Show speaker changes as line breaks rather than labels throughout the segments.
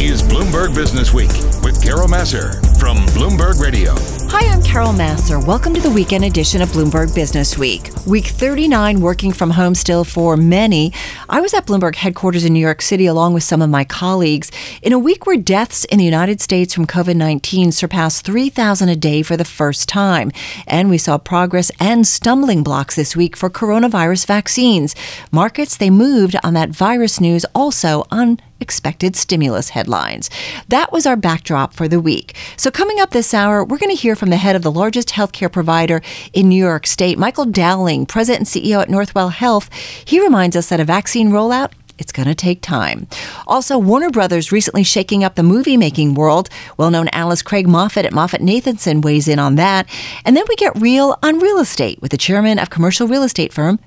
is Bloomberg Business Week with Carol Massar from Bloomberg Radio.
Hi, I'm Carol Massar. Welcome to the weekend edition of Bloomberg Business Week. Week 39 working from home still for many. I was at Bloomberg headquarters in New York City along with some of my colleagues in a week where deaths in the United States from COVID 19 surpassed 3,000 a day for the first time. And we saw progress and stumbling blocks this week for coronavirus vaccines. Markets, they moved on that virus news also on expected stimulus headlines. That was our backdrop for the week. So, coming up this hour, we're going to hear from the head of the largest healthcare provider in New York State, Michael Dowling, President and CEO at Northwell Health. He reminds us that a vaccine rollout it's going to take time. Also, Warner Brothers recently shaking up the movie making world. Well known analyst Craig Moffett at MoffettNathanson weighs in on that. And then we get real on real estate with the chairman of commercial real estate firm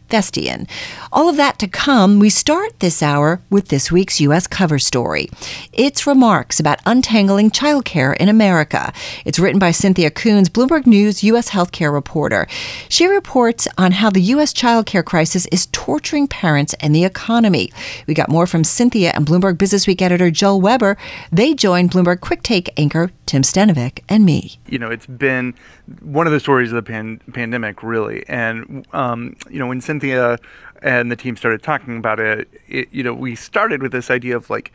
All of that to come. We start this hour with this week's U.S. cover story. It's remarks about untangling childcare in America. It's written by Cynthia Koons, Bloomberg News U.S. healthcare reporter. She reports on how the U.S. childcare crisis is torturing parents and the economy. We got more from Cynthia and Bloomberg Business Week editor Joel Weber. They joined Bloomberg Quick Take anchor Tim Stenovec and me.
You know, it's been one of the stories of the pan- pandemic, really. And, um, you know, when Cynthia and the team started talking about it, it, you know, we started with this idea of like,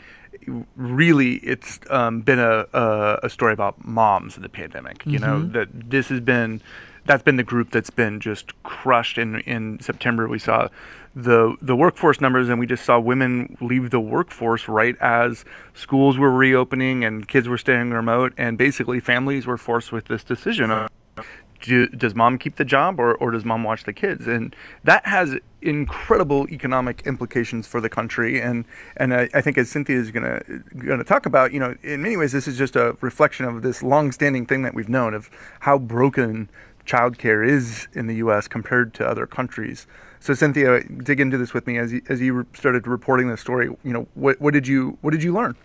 really it's um, been a, a, a, story about moms in the pandemic. You mm-hmm. know, that this has been that's been the group that's been just crushed. In in September, we saw the the workforce numbers, and we just saw women leave the workforce right as schools were reopening and kids were staying remote, and basically families were forced with this decision of do, does mom keep the job or, or does mom watch the kids? And that has incredible economic implications for the country. And and I, I think as Cynthia is gonna gonna talk about, you know, in many ways this is just a reflection of this long-standing thing that we've known of how broken childcare is in the U.S. compared to other countries. So Cynthia, dig into this with me as you, as you started reporting this story. You know, what, what did you what did you learn?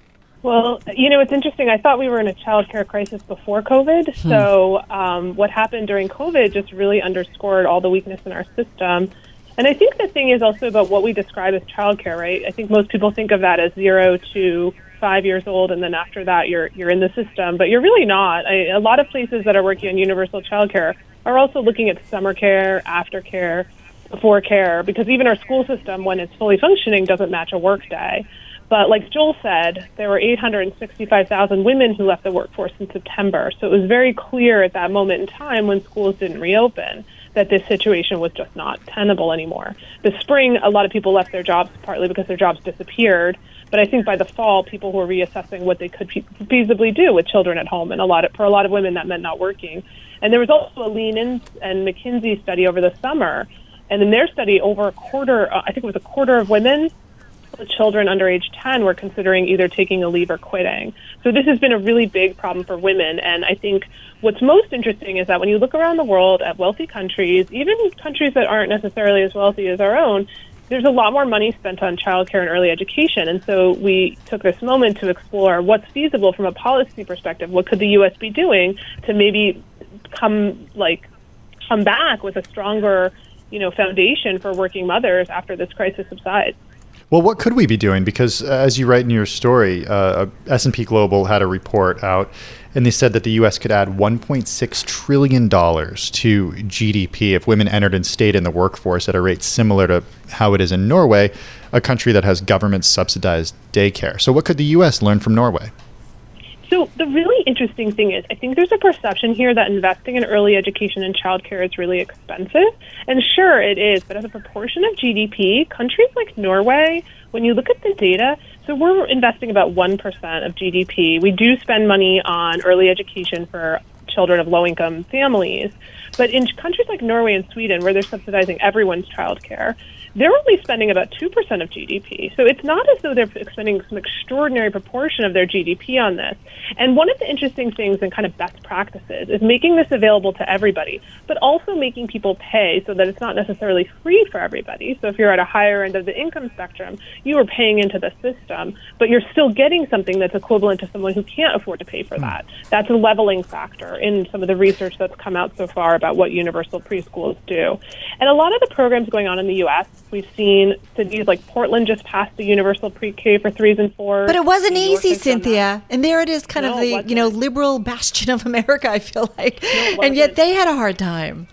Well, you know, it's interesting. I thought we were in a childcare crisis before COVID. Hmm. So um, what happened during COVID just really underscored all the weakness in our system. And I think the thing is also about what we describe as childcare, right? I think most people think of that as zero to five years old, and then after that, you're you're in the system. But you're really not. I, a lot of places that are working on universal childcare are also looking at summer care, aftercare, before care because even our school system, when it's fully functioning, doesn't match a work day. But like Joel said, there were 865,000 women who left the workforce in September. So it was very clear at that moment in time when schools didn't reopen that this situation was just not tenable anymore. The spring, a lot of people left their jobs partly because their jobs disappeared. But I think by the fall, people were reassessing what they could feasibly do with children at home, and a lot of, for a lot of women that meant not working. And there was also a Lean In and McKinsey study over the summer and in their study, over a quarter, uh, I think it was a quarter of women with children under age 10 were considering either taking a leave or quitting. So this has been a really big problem for women. And I think what's most interesting is that when you look around the world at wealthy countries, even countries that aren't necessarily as wealthy as our own, there's a lot more money spent on childcare and early education. And so we took this moment to explore what's feasible from a policy perspective. What could the U.S. be doing to maybe come like come back with a stronger you know foundation for working mothers after this crisis subsides.
Well, what could we be doing? Because uh, as you write in your story, uh, S&P Global had a report out, and they said that the U.S. could add 1.6 trillion dollars to GDP if women entered and stayed in the workforce at a rate similar to how it is in Norway, a country that has government subsidized daycare. So, what could the U.S. learn from Norway?
So the really interesting thing is, I think there's a perception here that investing in early education and childcare is really expensive. And sure, it is, but as a proportion of GDP, countries like Norway, when you look at the data, so we're investing about 1% of GDP. We do spend money on early education for children of low income families. But in countries like Norway and Sweden, where they're subsidizing everyone's childcare, they're only spending about 2% of GDP. So it's not as though they're spending some extraordinary proportion of their GDP on this. And one of the interesting things and kind of best practices is making this available to everybody, but also making people pay so that it's not necessarily free for everybody. So if you're at a higher end of the income spectrum, you are paying into the system, but you're still getting something that's equivalent to someone who can't afford to pay for hmm. that. That's a leveling factor in some of the research that's come out so far about what universal preschools do. And a lot of the programs going on in the U.S We've seen cities like Portland just passed the universal pre-K for threes and fours.
But it wasn't easy,
has done that.
Cynthia. And there it is, kind
No,
of the you know liberal bastion of America. I feel like,
it
and yet they had a hard time.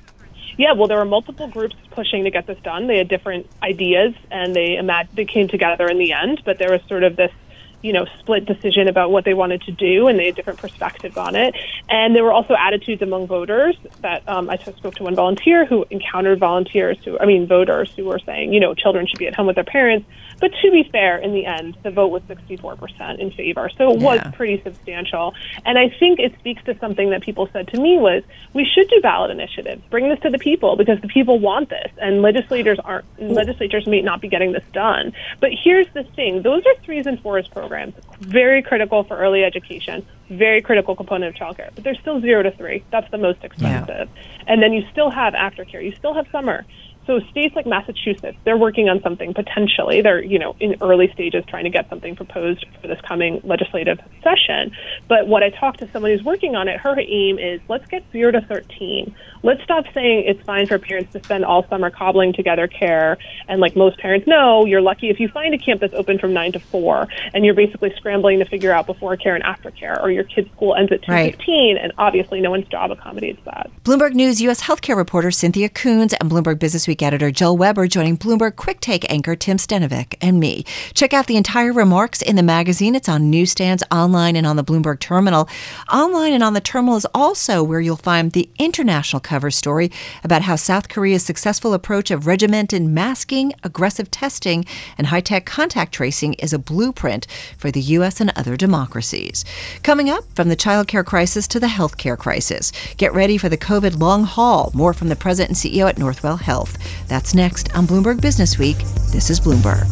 Yeah, well, there were multiple groups pushing to get this done. They had different ideas, and they imag- they came together in the end. But there was sort of this, you know, split decision about what they wanted to do, and they had different perspectives on it. And there were also attitudes among voters that um, I spoke to one volunteer who encountered volunteers who, I mean, voters who were saying, you know, children should be at home with their parents. But to be fair, in the end, the vote was 64% in favor. So it was pretty substantial. And I think it speaks to something that people said to me was we should do ballot initiatives. Bring this to the people because the people want this and legislators aren't legislators may not be getting this done. But here's the thing, those are threes and fours programs. Very critical for early education, very critical component of childcare. But they're still zero to three. That's the most expensive. And then you still have aftercare. You still have summer. So states like Massachusetts, they're working on something potentially. They're, you know, in early stages trying to get something proposed for this coming legislative session. But what I talked to someone who's working on it, her aim is let's get 0 to 13. Let's stop saying it's fine for parents to spend all summer cobbling together care. And like most parents know, you're lucky if you find a camp that's open from 9 to 4 and you're basically scrambling to figure out before care and after care or your kid's school ends at 2:15
Right.
and obviously no one's job accommodates that.
Bloomberg News U.S. healthcare reporter Cynthia Koons and Bloomberg Businessweek editor Jill Weber joining Bloomberg Quick Take anchor Tim Stenovec and me. Check out the entire remarks in the magazine. It's on newsstands, online, and on the Bloomberg terminal. Online and on the terminal is also where you'll find the international cover story about how South Korea's successful approach of regimented masking, aggressive testing, and high tech contact tracing is a blueprint for the U.S. and other democracies. Coming up, from the child care crisis to the healthcare crisis. Get ready for the COVID long haul. More from the president and CEO at Northwell Health. That's next on Bloomberg Business Week. This is Bloomberg.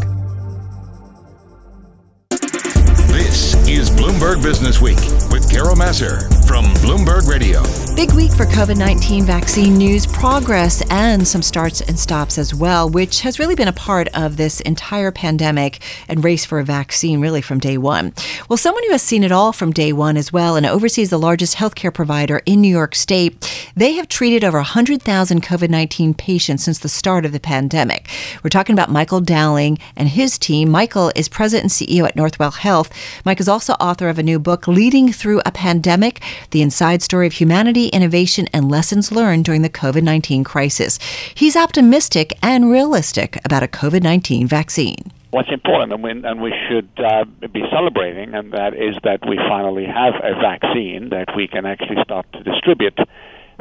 This is Bloomberg Business Week with Carol Massar from Bloomberg Radio.
Big week for COVID 19 vaccine news, progress, and some starts and stops as well, which has really been a part of this entire pandemic and race for a vaccine really from day one. Well, someone who has seen it all from day one as well and oversees the largest healthcare provider in New York State, they have treated over 100,000 COVID 19 patients since the start of the pandemic. We're talking about Michael Dowling and his team. Michael is president and CEO at Northwell Health. Mike is also author of a new book, Leading Through a Pandemic The Inside Story of Humanity, Innovation, and Lessons Learned During the COVID 19 Crisis. He's optimistic and realistic about a COVID 19 vaccine.
what's important and we, and we should uh, be celebrating, and that is that we finally have a vaccine that we can actually start to distribute.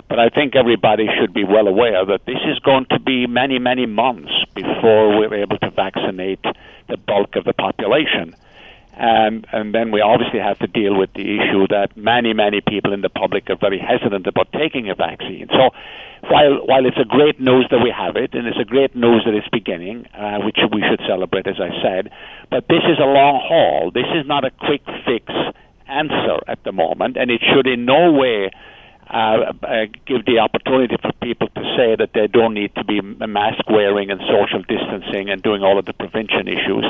But I think everybody should be well aware that this is going to be many, many months before we're able to vaccinate the bulk of the population. And, and then we obviously have to deal with the issue that many, many people in the public are very hesitant about taking a vaccine. So while, while it's a great news that we have it, and it's a great news that it's beginning, uh, which we should celebrate, as I said, but this is a long haul. This is not a quick fix answer at the moment, and it should in no way uh, uh, give the opportunity for people to say that they don't need to be mask wearing and social distancing and doing all of the prevention issues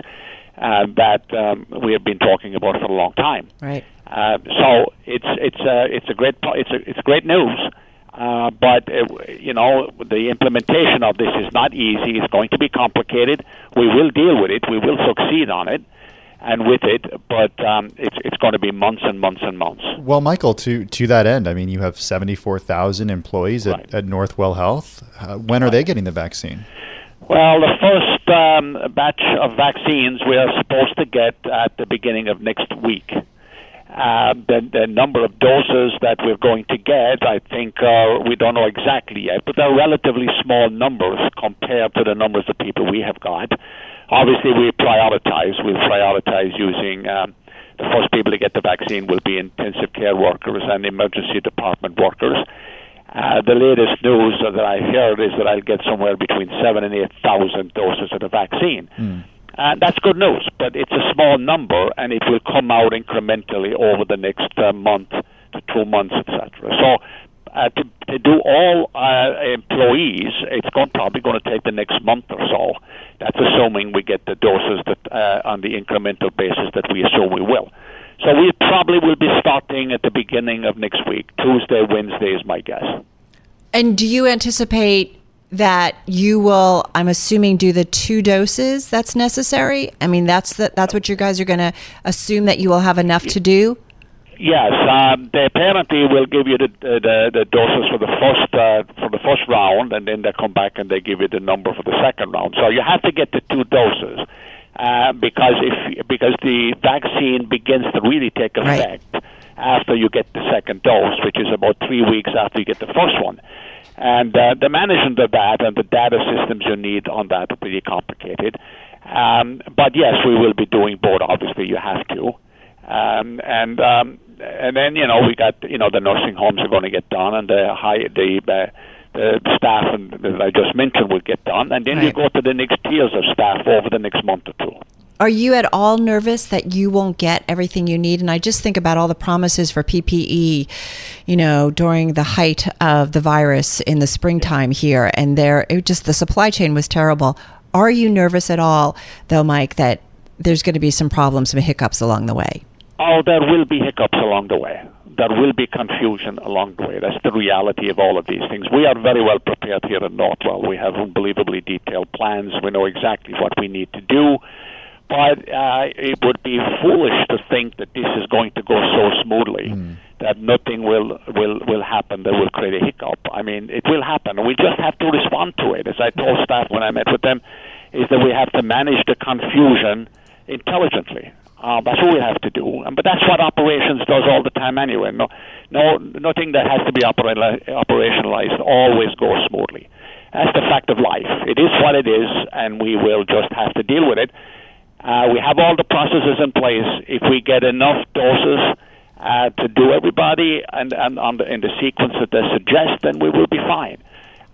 uh, that um, we have been talking about for a long time.
Right.
Uh, so it's it's uh, it's a great it's a, it's great news, uh, but uh, you know the implementation of this is not easy. It's going to be complicated. We will deal with it. We will succeed on it, and with it, but um, it's it's going to be months and months and months.
Well, Michael, to to that end, I mean, you have seventy four thousand employees
Right.
at, at Northwell Health. Uh, when are they getting the vaccine?
Well, the first um, batch of vaccines we are supposed to get at the beginning of next week. Uh, the, the number of doses that we're going to get, I think, uh, we don't know exactly yet, but they're relatively small numbers compared to the numbers of people we have got. Obviously, we prioritize. We prioritize using um, the first people to get the vaccine will be intensive care workers and emergency department workers. Uh, the latest news that I heard is that I'll get somewhere between seven and eight thousand doses of the vaccine. Uh, that's good news, but it's a small number, and it will come out incrementally over the next uh, month to two months, etc. So, uh, to, to do all uh, employees, it's going, probably going to take the next month or so. That's assuming we get the doses that uh, on the incremental basis that we assume we will. So we probably will be starting at the beginning of next week. Tuesday, Wednesday is my guess.
And do you anticipate that you will i'm assuming do the two doses that's necessary i mean that's the, that's what you guys are going to assume that you will have enough to do
Yes, um, they apparently will give you the, the the doses for the first uh, for the first round, and then they come back and they give you the number for the second round. So you have to get the two doses uh, because if because the vaccine begins to really take effect
Right.
after you get the second dose, which is about three weeks after you get the first one. And uh, the management of that and the data systems you need on that are pretty complicated. Um, but yes, we will be doing both. Obviously, you have to. Um, and um, and then you know we got you know the nursing homes are going to get done, and the high the uh, the staff and that I just mentioned will get done, and then you go to the next tiers of staff over the next month or two.
Are you at all nervous that you won't get everything you need? And I just think about all the promises for PPE, you know, during the height of the virus in the springtime here, and there, it just the supply chain was terrible. Are you nervous at all, though, Mike, that there's going to be some problems, some hiccups along the way?
Oh, there will be hiccups along the way. There will be confusion along the way. That's the reality of all of these things. We are very well prepared here at Northwell. We have unbelievably detailed plans. We know exactly what we need to do. But uh, it would be foolish to think that this is going to go so smoothly that nothing will, will, will happen that will create a hiccup. I mean, it will happen. We just have to respond to it. As I told staff when I met with them, is that we have to manage the confusion intelligently. Uh, that's what we have to do. But that's what operations does all the time anyway. No, no, nothing that has to be opera- operationalized always goes smoothly. That's the fact of life. It is what it is, and we will just have to deal with it. Uh, we have all the processes in place. If we get enough doses uh, to do everybody and, and on the, in the sequence that they suggest, then we will be fine.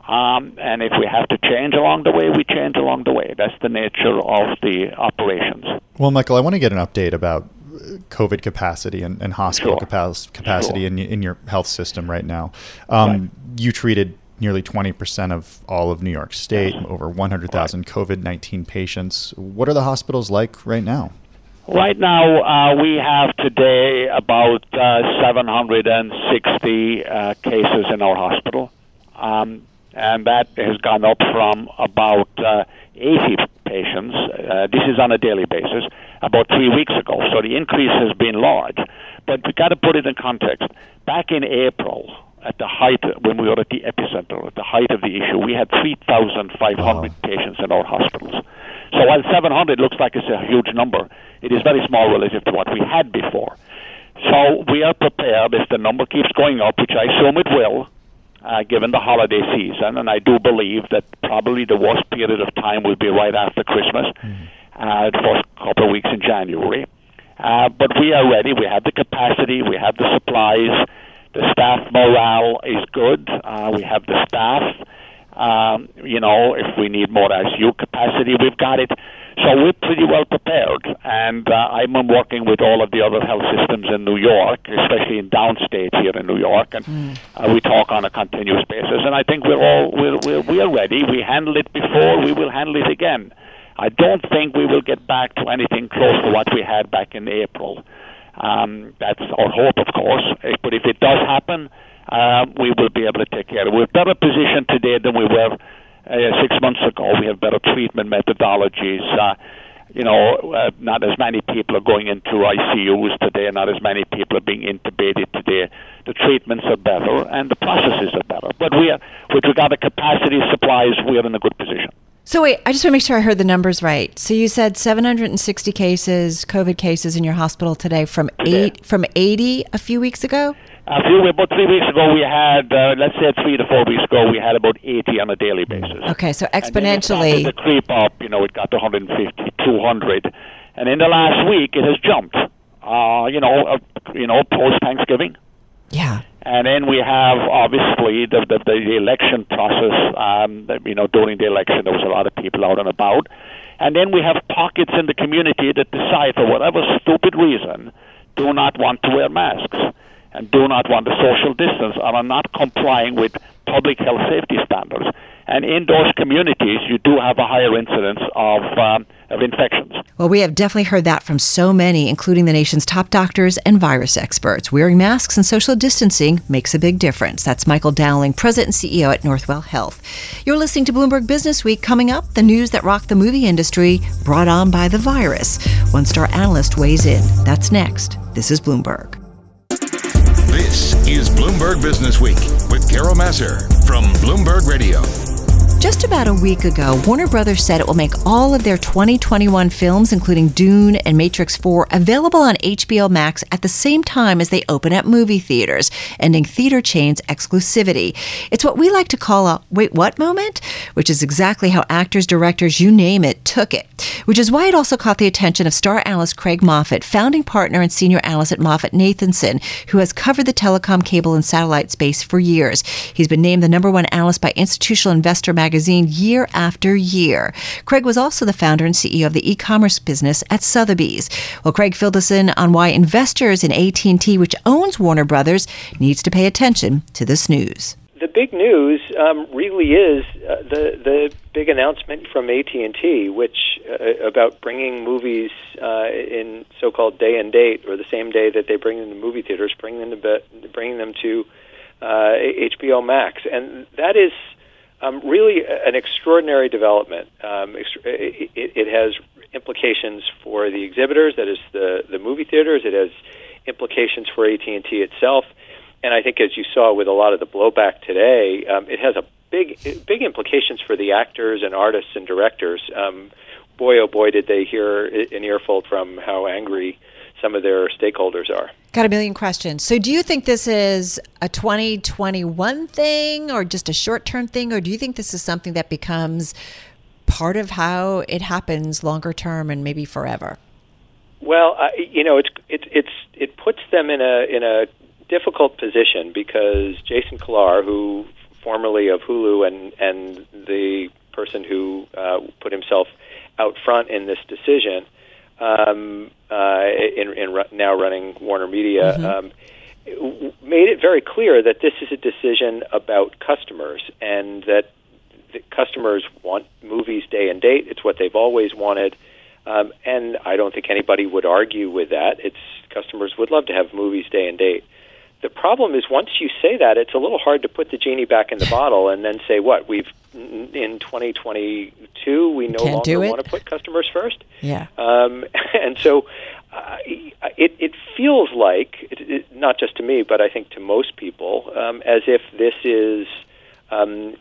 Um, and if we have to change along the way, we change along the way. That's the nature of the operations.
Well, Michael, I want to get an update about uh, COVID capacity and, and hospital
Sure.
capac- capacity
Sure.
in, in your health system right now. Um,
Right.
You treated nearly 20% of all of New York State, over 100,000 COVID 19 patients. What are the hospitals like right now?
Right now, uh, we have today about uh, 760 uh, cases in our hospital, um, and that has gone up from about uh, 80 patients. Uh, this is on a daily basis. About three weeks ago, so the increase has been large. But we've got to put it in context. Back in April, at the height when we were at the epicenter, at the height of the issue, we had 3,500
Wow.
patients in our hospitals. So while 700 looks like it's a huge number, it is very small relative to what we had before. So we are prepared if the number keeps going up, which I assume it will, uh, given the holiday season, and I do believe that probably the worst period of time will be right after Christmas, uh, the first couple of weeks in January. Uh, but we are ready. We have the capacity. We have the supplies. The staff morale is good. Uh, we have the staff. Um, you know, if we need more ICU capacity, we've got it. So we're pretty well prepared. And uh, I'm working with all of the other health systems in New York, especially in downstate here in New York, and uh, we talk on a continuous basis. And I think we're all we're, we're we're ready. We handled it before. We will handle it again. I don't think we will get back to anything close to what we had back in April. Um, that's our hope, of course. Eh, But if it does happen, uh, we will be able to take care of it. We're better positioned today than we were uh, six months ago. We have better treatment methodologies. Uh, you know, uh, not as many people are going into ICUs today. Not as many people are being intubated today. The treatments are better and the processes are better. But we are, with regard to capacity supplies, we are in a good position.
So wait, I just want to make sure I heard the numbers right. So you said 760 cases, COVID cases in your hospital today from
Today.
eight from 80 a few weeks ago.
A few about three weeks ago, we had uh, let's say three to four weeks ago, we had about 80 on a daily basis.
Okay, so
And then it
exponentially.
to creep up. You know, it got to 150, 200, and in the last week, it has jumped. Uh, you know, uh, you know, post Thanksgiving.
Yeah.
And then we have obviously the the, the election process. Um, that, you know, during the election, there was a lot of people out and about, and then we have pockets in the community that decide, for whatever stupid reason, do not want to wear masks and do not want to social distance and are not complying with public health safety standards. And in those communities, you do have a higher incidence of um, of infections.
Well, we have definitely heard that from so many, including the nation's top doctors and virus experts. Wearing masks and social distancing makes a big difference. That's Michael Dowling, President and CEO at Northwell Health. You're listening to Bloomberg Business Week. Coming up, the news that rocked the movie industry brought on by the virus. One star analyst weighs in. That's next. This is Bloomberg.
Bloomberg Business Week with Carol Massar from Bloomberg Radio.
Just about a week ago, Warner Brothers said it will make all of their 2021 films, including Dune and Matrix 4, available on HBO Max at the same time as they open at movie theaters, ending theater chains' exclusivity. It's what we like to call a wait, what moment? Which is exactly how actors, directors, you name it, took it. Which is why it also caught the attention of star analyst Craig Moffett, founding partner and senior analyst at MoffettNathanson, who has covered the telecom, cable, and satellite space for years. He's been named the number one analyst by Institutional Investor magazine magazine year after year. Craig was also the founder and CEO of the e-commerce business at Sotheby's. Well, Craig filled us in on why investors in AT&T, which owns Warner Brothers, needs to pay attention to this news.
The big news um, really is uh, the the big announcement from AT and T, which uh, about bringing movies uh, in so-called day and date, or the same day that they bring them to movie theaters, bringing them to, bringing them to HBO uh, Max, and that is um, really an extraordinary development. Um, it, it, has implications for the exhibitors, that is the the movie theaters. It has implications for AT and T itself, and I think as you saw with a lot of the blowback today, um, it has a big big implications for the actors and artists and directors. Um, boy, oh boy, did they hear an earful from how angry some of their stakeholders are.
Got a million questions. So, do you think this is a 2021 thing or just a short term thing, or do you think this is something that becomes part of how it happens longer term and maybe forever?
Well, uh, you know, it's it, it's it puts them in a in a difficult position because Jason Kilar, who formerly of Hulu and and the person who uh, put himself out front in this decision, um, uh, in, in now running Warner Media, mm-hmm. um, made it very clear that this is a decision about customers and that the customers want movies day and date. It's what they've always wanted. Um, and I don't think anybody would argue with that. It's customers would love to have movies day and date. The problem is once you say that, it's a little hard to put the genie back in the bottle and then say what we've in 2022 we no
Can't
longer want to put customers first.
Yeah.
Um, and so uh, it it feels like it, it, not just to me, but I think to most people, um, as if this is um,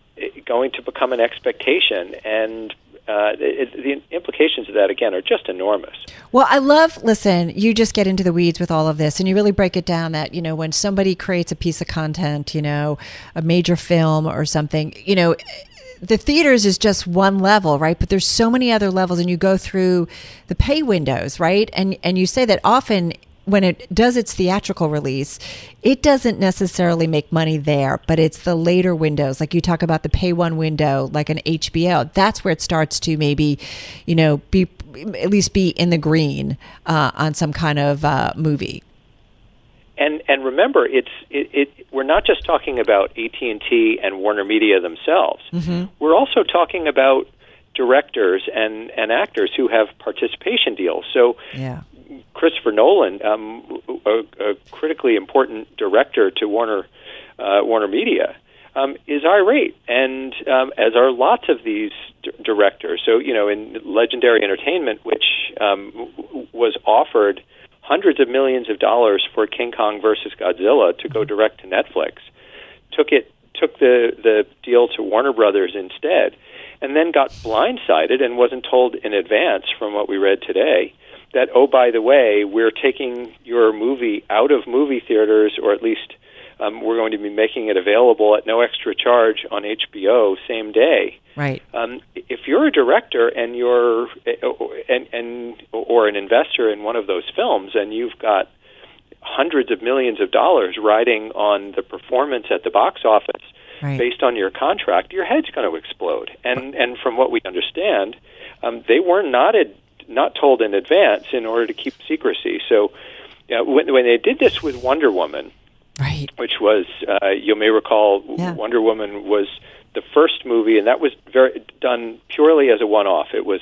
going to become an expectation and uh, it, the implications of that again are just enormous.
Well, I love. Listen, you just get into the weeds with all of this, and you really break it down. That you know, when somebody creates a piece of content, you know, a major film or something, you know. The theaters is just one level, right? But there's so many other levels, and you go through the pay windows, right? And and you say that often when it does its theatrical release, it doesn't necessarily make money there, but it's the later windows. Like you talk about the pay one window, like an HBO. That's where it starts to maybe, you know, be at least be in the green uh, on some kind of uh, movie.
And and remember, it's it, it, We're not just talking about AT and T and Warner Media themselves. Mm-hmm. We're also talking about directors and, and actors who have participation deals. So
yeah.
Christopher Nolan, um, a, a, critically important director to Warner uh, Warner Media, um, is irate, and um, as are lots of these d- directors. So you know, in Legendary Entertainment, which um, w- was offered hundreds of millions of dollars for King Kong versus Godzilla to go direct to Netflix, took it took the the deal to Warner Brothers instead, and then got blindsided and wasn't told in advance from what we read today that oh by the way we're taking your movie out of movie theaters or at least um, we're going to be making it available at no extra charge on HBO same day.
Right.
Um, if you're a director and you're and and or an investor in one of those films and you've got hundreds of millions of dollars riding on the performance at the box office
right.
based on your contract, your head's going to explode. And and from what we understand, um, they were not ad- not told in advance in order to keep secrecy. So uh, when, when they did this with Wonder Woman,
right.
which was uh, you may recall
yeah.
Wonder Woman was the first movie, and that was very done purely as a one-off. It was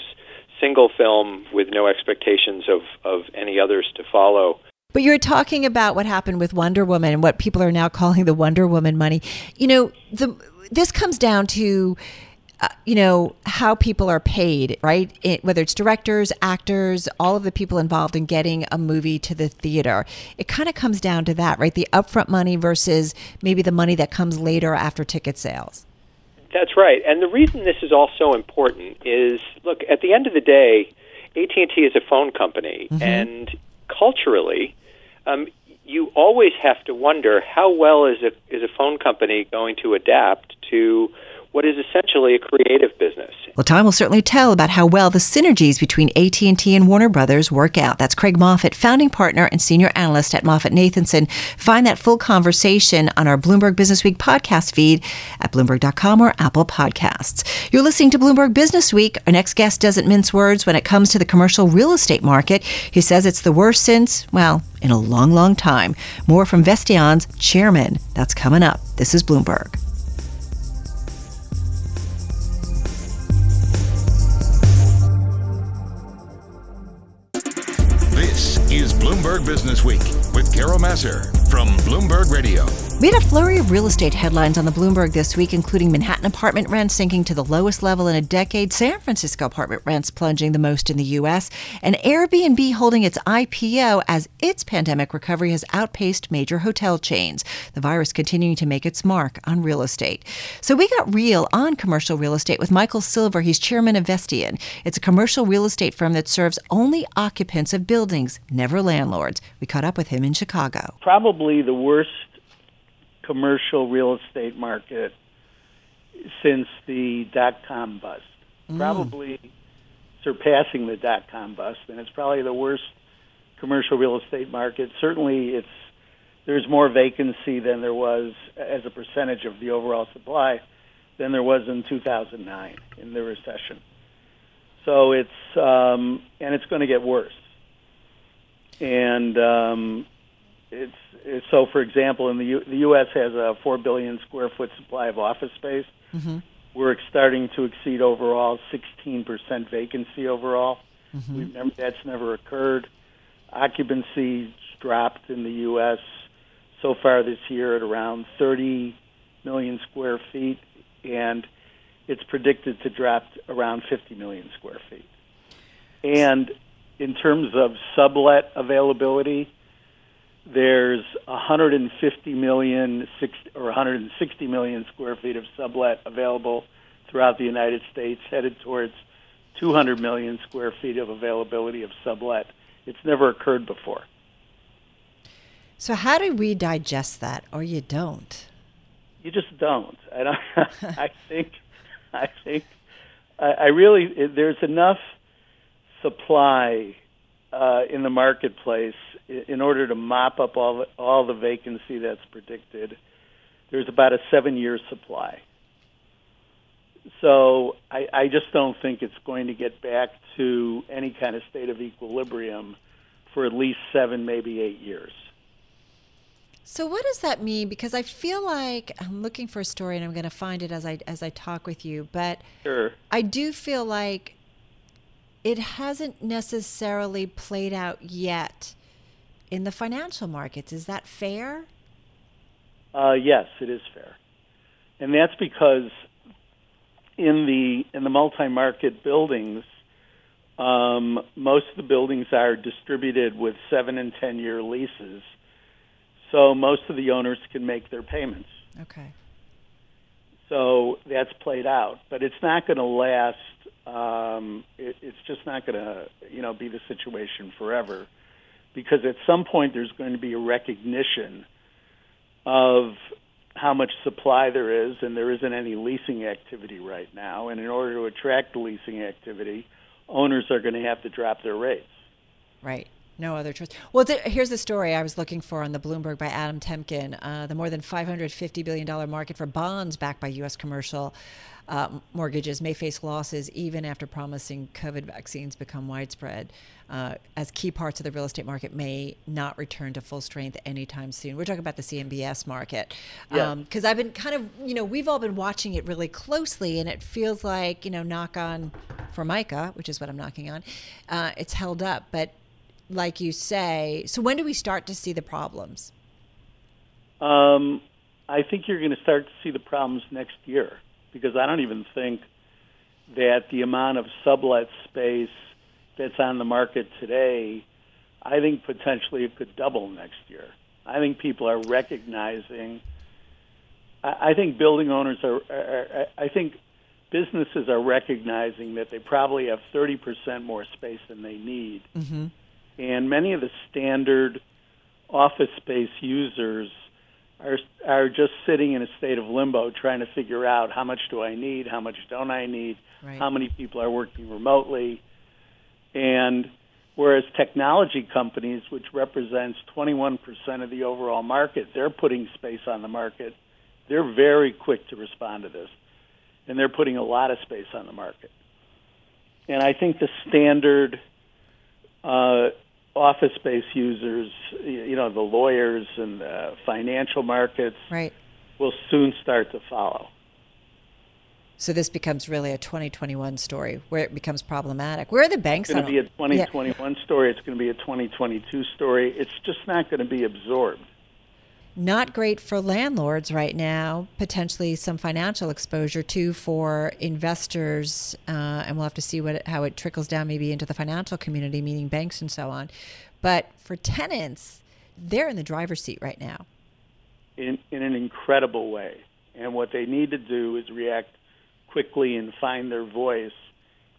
single film with no expectations of, of any others to follow.
But you're talking about what happened with Wonder Woman and what people are now calling the Wonder Woman money. You know, the this comes down to uh, you know how people are paid, right? It, whether it's directors, actors, all of the people involved in getting a movie to the theater. It kind of comes down to that, right? The upfront money versus maybe the money that comes later after ticket sales.
That's right. And the reason this is all so important is look, at the end of the day, AT&T is a phone company mm-hmm. and culturally um, you always have to wonder how well is a is a phone company going to adapt to what is essentially a creative business.
Well, time will certainly tell about how well the synergies between AT&T and Warner Brothers work out. That's Craig Moffett, founding partner and senior analyst at MoffettNathanson. Find that full conversation on our Bloomberg Business Week podcast feed at bloomberg.com or Apple Podcasts. You're listening to Bloomberg Business Week. Our next guest doesn't mince words when it comes to the commercial real estate market. He says it's the worst since, well, in a long, long time. More from Vestian's chairman. That's coming up. This is Bloomberg.
Bloomberg Business Week with Carol Massar from Bloomberg Radio.
We had a flurry of real estate headlines on the Bloomberg this week, including Manhattan apartment rents sinking to the lowest level in a decade, San Francisco apartment rents plunging the most in the U.S., and Airbnb holding its IPO as its pandemic recovery has outpaced major hotel chains. The virus continuing to make its mark on real estate. So we got real on commercial real estate with Michael Silver. He's chairman of Vestian. It's a commercial real estate firm that serves only occupants of buildings, never landlords. We caught up with him in Chicago.
Probably the worst commercial real estate market since the dot com bust. Mm. Probably surpassing the dot com bust, and it's probably the worst commercial real estate market. Certainly, it's there's more vacancy than there was as a percentage of the overall supply than there was in 2009 in the recession. So it's um, and it's going to get worse. And um, it's so for example in the U, the US has a 4 billion square foot supply of office space. Mm-hmm. We're starting to exceed overall 16% vacancy overall. Mm-hmm. Never, that's never occurred. Occupancy dropped in the US so far this year at around 30 million square feet and it's predicted to drop around 50 million square feet. And in terms of sublet availability, there's 150 million or 160 million square feet of sublet available throughout the United States, headed towards 200 million square feet of availability of sublet. It's never occurred before.
So how do we digest that, or you don't?
You just don't. I don't. I think. I think. I, I really. There's enough supply uh, in the marketplace in order to mop up all the, all the vacancy that's predicted, there's about a seven year supply. So I, I just don't think it's going to get back to any kind of state of equilibrium for at least seven, maybe eight years.
So what does that mean? Because I feel like I'm looking for a story, and I'm going to find it as I as I talk with you. But
sure.
I do feel like it hasn't necessarily played out yet in the financial markets. Is that fair?
Uh, yes, it is fair, and that's because in the in the multi-market buildings, um, most of the buildings are distributed with seven and ten year leases, so most of the owners can make their payments.
Okay.
So that's played out, but it's not going to last. Um, it, it's just not going to, you know, be the situation forever because at some point there's going to be a recognition of how much supply there is, and there isn't any leasing activity right now. And in order to attract leasing activity, owners are going to have to drop their rates.
Right. No other choice. Well, here's the story I was looking for on the Bloomberg by Adam Tempkin. Uh, the more than $550 billion market for bonds backed by U.S. commercial uh, mortgages may face losses even after promising COVID vaccines become widespread, uh, as key parts of the real estate market may not return to full strength anytime soon. We're talking about the CMBS market. Because
Yeah.
I've been kind of, you know, we've all been watching it really closely, and it feels like, you know, knock on Formica, which is what I'm knocking on, uh, it's held up. But like you say, so when do we start to see the problems?
Um, I think you're going to start to see the problems next year because I don't even think that the amount of sublet space that's on the market today, I think potentially it could double next year. I think people are recognizing. I I think building owners are. are I think businesses are recognizing that they probably have 30% more space than they need,
Mm-hmm.
And many of the standard office space users are are just sitting in a state of limbo, trying to figure out how much do I need, how much don't I need,
Right.
how many people are working remotely, and whereas technology companies, which represents 21% of the overall market, they're putting space on the market. They're very quick to respond to this, and they're putting a lot of space on the market. And I think the standard uh, office space users, you know, the lawyers and the financial markets,
Right.
will soon start to follow.
So this becomes really a 2021 story where it becomes problematic. Where are the banks?
It's going to be a 2021 story. It's going to be a 2022 story. It's just not going to be absorbed.
Not great for landlords right now. Potentially some financial exposure too for investors, uh, and we'll have to see what how it trickles down maybe into the financial community, meaning banks and so on. But for tenants, they're in the driver's seat right now.
in, in an incredible way. And what they need to do is react quickly and find their voice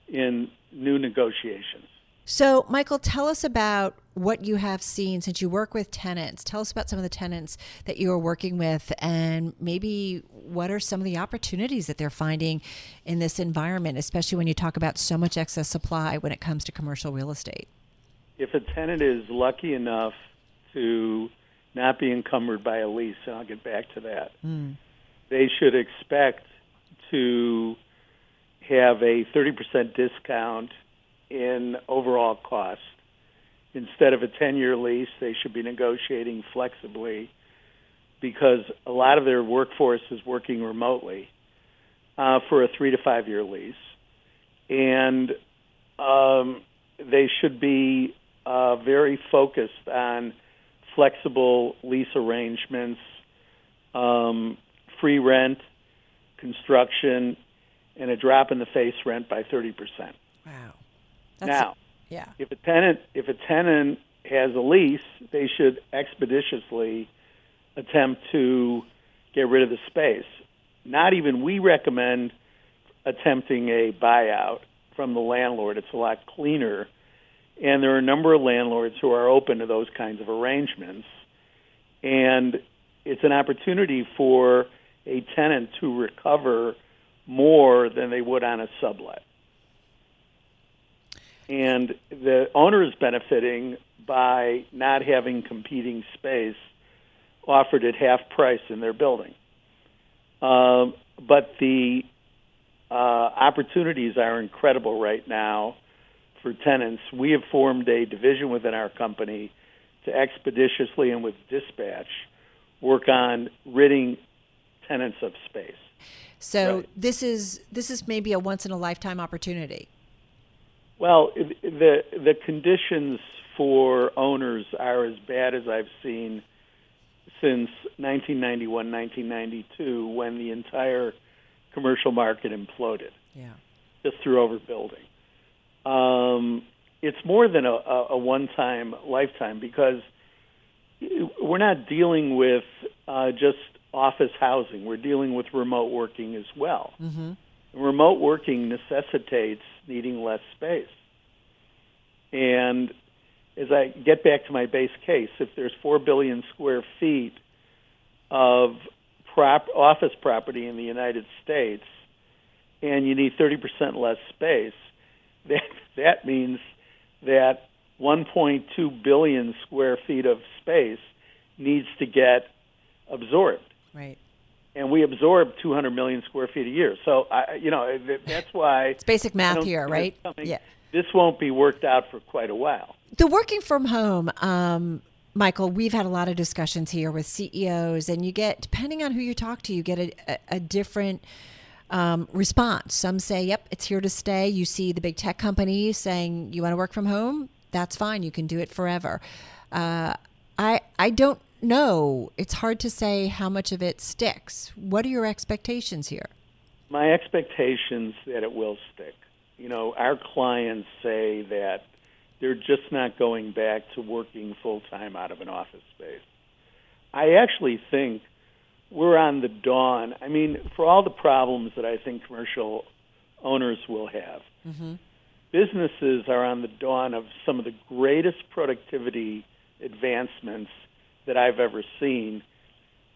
in new negotiations.
So, Michael, tell us about what you have seen since you work with tenants. Tell us about some of the tenants that you are working with, and maybe what are some of the opportunities that they're finding in this environment, especially when you talk about so much excess supply when it comes to commercial real estate.
If a tenant is lucky enough to not be encumbered by a lease, and I'll get back to that, hmm. they should expect to have a 30% discount in overall cost. Instead of a 10 year lease, they should be negotiating flexibly because a lot of their workforce is working remotely uh, for a three to five year lease. And um, they should be uh, very focused on flexible lease arrangements, um, free rent, construction, and a drop in the face rent by 30%.
Wow.
Now,
yeah.
if a tenant if a tenant has a lease, they should expeditiously attempt to get rid of the space. Not even we recommend attempting a buyout from the landlord. It's a lot cleaner. And there are a number of landlords who are open to those kinds of arrangements. And it's an opportunity for a tenant to recover more than they would on a sublet. And the owner is benefiting by not having competing space offered at half price in their building. Um, but the uh, opportunities are incredible right now for tenants. We have formed a division within our company to expeditiously and with dispatch work on ridding tenants of space.
So
Right.
this is this is maybe a once in a lifetime opportunity.
Well, the the conditions for owners are as bad as I've seen since 1991, 1992, when the entire commercial market imploded
Yeah.
just through overbuilding. Um, it's more than a, a, one-time lifetime because we're not dealing with uh, just office housing. We're dealing with remote working as well.
Mm-hmm.
Remote working necessitates needing less space. And as I get back to my base case, if there's 4 billion square feet of prop- office property in the United States and you need 30% less space, that, that means that 1.2 billion square feet of space needs to get absorbed.
Right.
And we absorb 200 million square feet a year. So, I, you know, that's why.
It's basic math here, right? Yeah.
This won't be worked out for quite a while.
The working from home, um, Michael, we've had a lot of discussions here with CEOs, and you get, depending on who you talk to, you get a, a, a different um, response. Some say, yep, it's here to stay. You see the big tech companies saying, you want to work from home? That's fine. You can do it forever. Uh, I, I don't know. It's hard to say how much of it sticks. What are your expectations here?
My expectations that it will stick. You know, our clients say that they're just not going back to working full time out of an office space. I actually think we're on the dawn. I mean, for all the problems that I think commercial owners will have, mm-hmm. businesses are on the dawn of some of the greatest productivity advancements that I've ever seen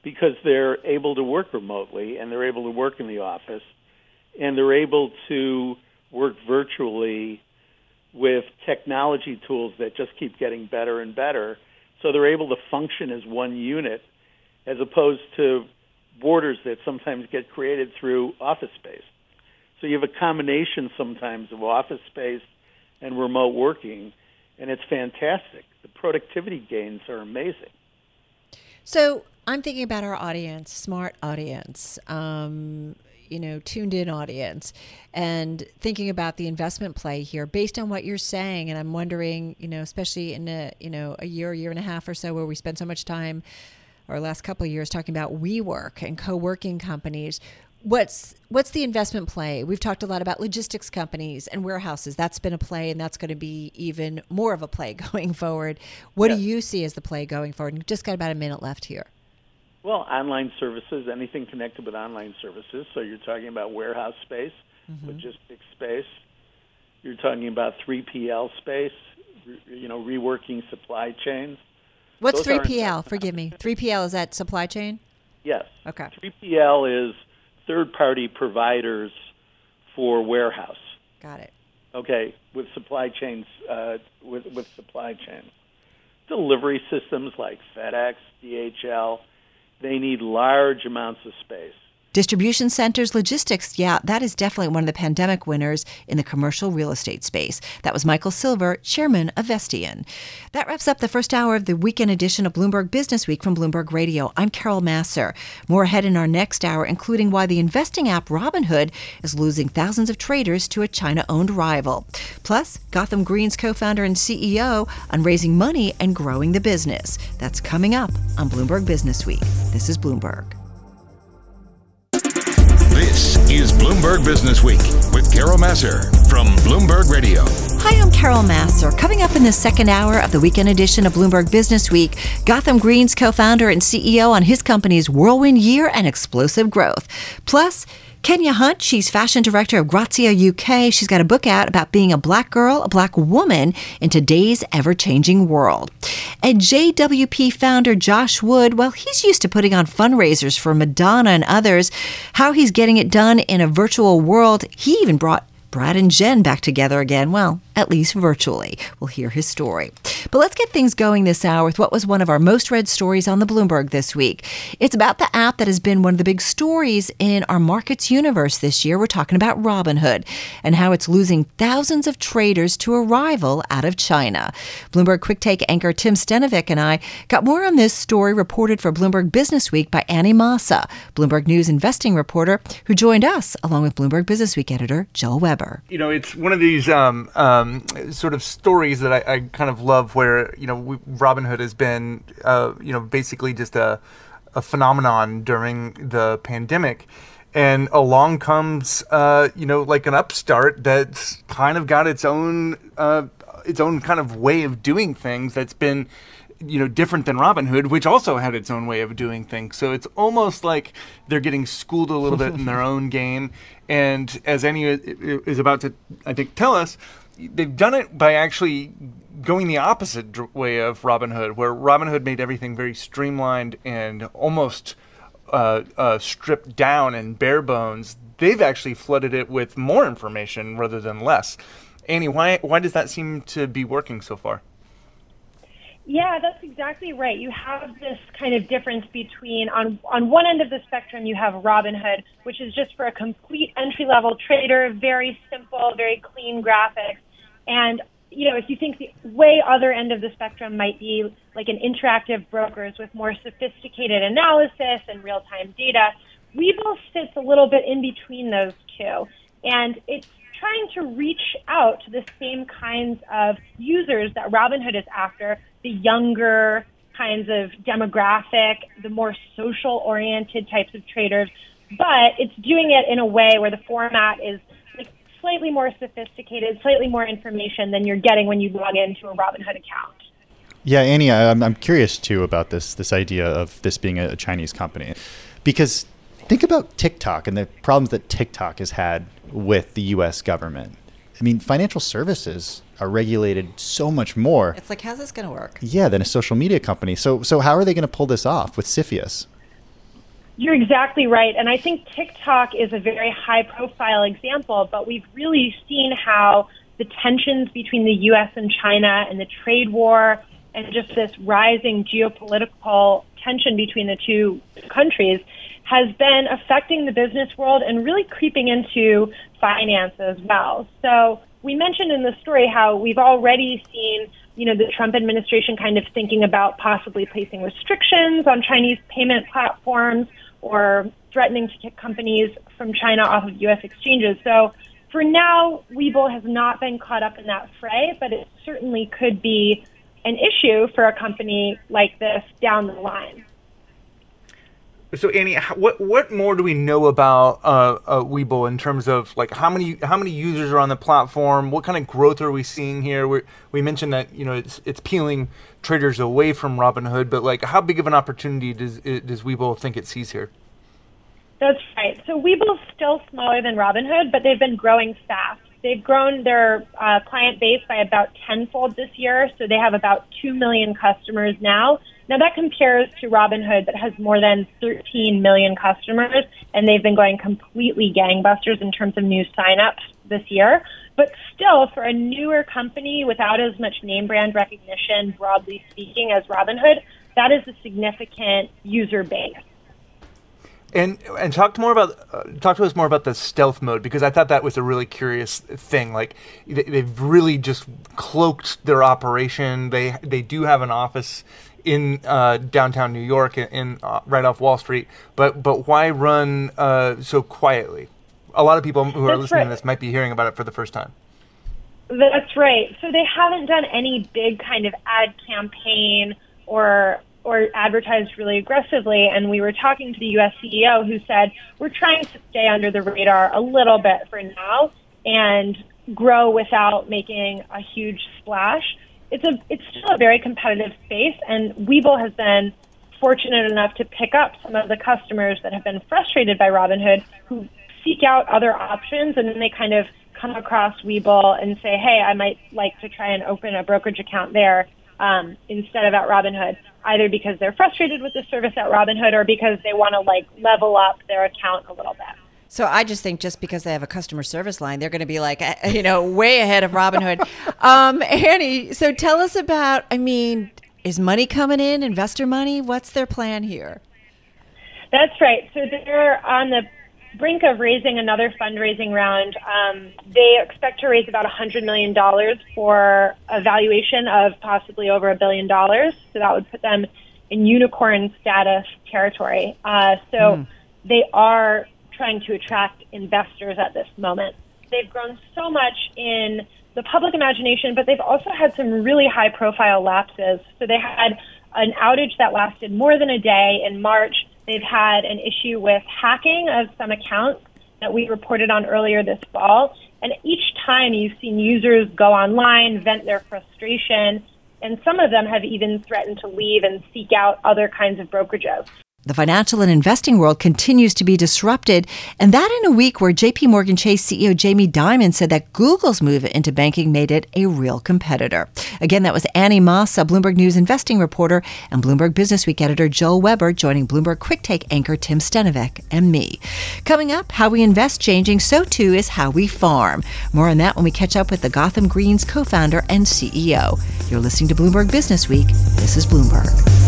because they're able to work remotely and they're able to work in the office and they're able to work virtually with technology tools that just keep getting better and better. So they're able to function as one unit as opposed to borders that sometimes get created through office space. So you have a combination sometimes of office space and remote working, and it's fantastic. The productivity gains are amazing.
So I'm thinking about our audience, smart audience, um, you know, tuned in audience, and thinking about the investment play here based on what you're saying. And I'm wondering, you know, especially in a you know a year, year and a half or so, where we spend so much time, or last couple of years, talking about WeWork and co-working companies. What's what's the investment play? We've talked a lot about logistics companies and warehouses. That's been a play, and that's going to be even more of a play going forward. What do you see as the play going forward? And just got about a minute left here.
Well, online services, anything connected with online services. So you're talking about warehouse space, mm-hmm. logistics space. You're talking about 3PL space, re- you know, reworking supply chains.
What's
Those
3PL? Forgive me. 3PL is that supply chain?
Yes.
Okay.
3PL is third-party providers for warehouse.
Got it.
Okay, with supply chains, uh, with with supply chains, delivery systems like FedEx, DHL, they need large amounts of space.
Distribution centers, logistics. Yeah, that is definitely one of the pandemic winners in the commercial real estate space. That was Michael Silver, chairman of Vestian. That wraps up the first hour of the weekend edition of Bloomberg Business Week from Bloomberg Radio. I'm Carol Massar. More ahead in our next hour, including why the investing app Robinhood is losing thousands of traders to a China owned rival. Plus, Gotham Green's co founder and CEO on raising money and growing the business. That's coming up on Bloomberg Business Week. This is Bloomberg.
Is Bloomberg Business Week with Carol Massar from Bloomberg Radio.
Hi, I'm Carol Massar. Coming up in the second hour of the weekend edition of Bloomberg Business Week, Gotham Green's co founder and CEO on his company's whirlwind year and explosive growth. Plus, Kenya Hunt, she's fashion director of Grazia UK. She's got a book out about being a black girl, a black woman in today's ever changing world. And JWP founder Josh Wood, well, he's used to putting on fundraisers for Madonna and others. How he's getting it done in a virtual world, he even brought Brad and Jen back together again. Well, at least virtually. We'll hear his story. But let's get things going this hour with what was one of our most read stories on the Bloomberg this week. It's about the app that has been one of the big stories in our markets universe this year. We're talking about Robinhood and how it's losing thousands of traders to a rival out of China. Bloomberg Quick Take anchor Tim Stenovec and I got more on this story reported for Bloomberg Business Week by Annie Massa, Bloomberg News investing reporter, who joined us along with Bloomberg Business Week editor Joel Weber.
you know, it's one of these um, um, sort of stories that I, I kind of love, where you know, we, Robinhood has been, uh, you know, basically just a, a phenomenon during the pandemic, and along comes, uh, you know, like an upstart that's kind of got its own, uh, its own kind of way of doing things that's been you know different than Robinhood, which also had its own way of doing things. So it's almost like they're getting schooled a little bit in their own game. And as Annie is about to, I think, tell us, they've done it by actually going the opposite way of Robinhood, where Robinhood made everything very streamlined and almost uh, uh, stripped down and bare bones. They've actually flooded it with more information rather than less. Annie, why why does that seem to be working so far?
Yeah, that's exactly right. You have this kind of difference between on on one end of the spectrum you have Robinhood, which is just for a complete entry level trader, very simple, very clean graphics. And you know, if you think the way other end of the spectrum might be like an interactive brokers with more sophisticated analysis and real time data, Webull sits a little bit in between those two. And it's trying to reach out to the same kinds of users that Robinhood is after, the younger kinds of demographic, the more social oriented types of traders, but it's doing it in a way where the format is slightly more sophisticated, slightly more information than you're getting when you log into a Robinhood account.
Yeah, Annie, I'm, I'm curious too about this this idea of this being a Chinese company, because think about TikTok and the problems that TikTok has had with the U.S. government. I mean, financial services are regulated so much more.
It's like, how's this going to work?
Yeah, than a social media company. So, so how are they going to pull this off with CFIUS?
You're exactly right. And I think TikTok is a very high profile example, but we've really seen how the tensions between the U.S. and China and the trade war and just this rising geopolitical tension between the two countries has been affecting the business world and really creeping into finance as well. So we mentioned in the story how we've already seen, you know, the Trump administration kind of thinking about possibly placing restrictions on Chinese payment platforms or threatening to kick companies from China off of U.S. exchanges. So for now, Webull has not been caught up in that fray, but it certainly could be an issue for a company like this down the line.
So Annie, what what more do we know about uh, uh, in terms of like how many how many users are on the platform? What kind of growth are we seeing here? we we mentioned that you know it's it's peeling traders away from Robinhood, but like how big of an opportunity does does Webull think it sees here?
That's right. So Webull's still smaller than Robinhood, but they've been growing fast. They've grown their uh, client base by about tenfold this year, so they have about two million customers now now that compares to Robinhood that has more than 13 million customers, and they've been going completely gangbusters in terms of new signups this year. But still, for a newer company without as much name brand recognition, broadly speaking, as Robinhood, that is a significant user base.
And and talk more about uh, talk to us more about the stealth mode because I thought that was a really curious thing. Like they, they've really just cloaked their operation. They they do have an office in uh, downtown New York, in, in uh, right off Wall Street. But but why run uh, so quietly? A lot of people who are
That's
listening
right.
to this might be hearing about it for the first time.
That's right. So they haven't done any big kind of ad campaign or or advertised really aggressively. And we were talking to the U.S. CEO who said we're trying to stay under the radar a little bit for now and grow without making a huge splash it's a it's still a very competitive space, and Webull has been fortunate enough to pick up some of the customers that have been frustrated by Robinhood, who seek out other options, and then they kind of come across Webull and say, "Hey, I might like to try and open a brokerage account there." Um, instead of at Robinhood, either because they're frustrated with the service at Robinhood or because they want to like level up their account a little bit.
So I just think just because they have a customer service line, they're going to be like, eh, you know, way ahead of Robinhood. um, Annie, so tell us about, I mean, is money coming in, investor money? What's their plan here?
That's right. So they're on the brink of raising another fundraising round. Um, they expect to raise about $100 million for a valuation of possibly over a billion dollars. So that would put them in unicorn status territory. Uh, so mm. they are trying to attract investors at this moment. They've grown so much in the public imagination, but they've also had some really high profile lapses. So they had an outage that lasted more than a day in March. They've had an issue with hacking of some accounts that we reported on earlier this fall. And each time you've seen users go online, vent their frustration, and some of them have even threatened to leave and seek out other kinds of brokerages.
The financial and investing world continues to be disrupted, and that in a week where JP Morgan Chase CEO Jamie Dimon said that Google's move into banking made it a real competitor. Again, that was Annie Moss, a Bloomberg News investing reporter, and Bloomberg Business Week editor Joel Weber joining Bloomberg Quick Take anchor Tim Stenovec and me. Coming up, how we invest changing, so too is how we farm. More on that when we catch up with the Gotham Greens co-founder and CEO. You're listening to Bloomberg Business Week. This is Bloomberg.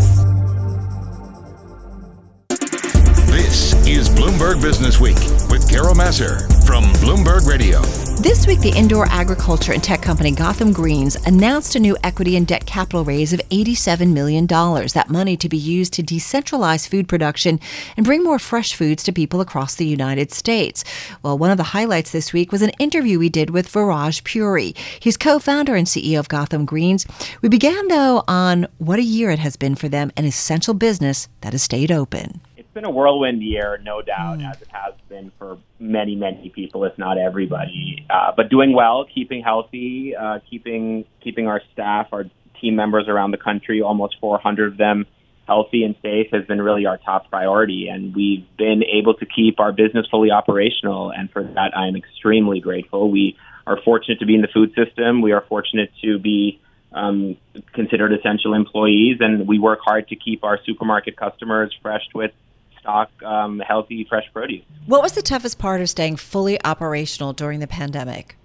Is Bloomberg Business Week with Carol Massar from Bloomberg Radio.
This week, the indoor agriculture and tech company Gotham Greens announced a new equity and debt capital raise of $87 million. That money to be used to decentralize food production and bring more fresh foods to people across the United States. Well, one of the highlights this week was an interview we did with Viraj Puri. He's co founder and CEO of Gotham Greens. We began, though, on what a year it has been for them, an essential business that has stayed open
been a whirlwind year, no doubt, mm. as it has been for many, many people, if not everybody. Uh, but doing well, keeping healthy, uh, keeping keeping our staff, our team members around the country, almost 400 of them, healthy and safe has been really our top priority. And we've been able to keep our business fully operational, and for that, I am extremely grateful. We are fortunate to be in the food system. We are fortunate to be um, considered essential employees, and we work hard to keep our supermarket customers fresh with stock um, healthy, fresh produce.
What was the toughest part of staying fully operational during the pandemic?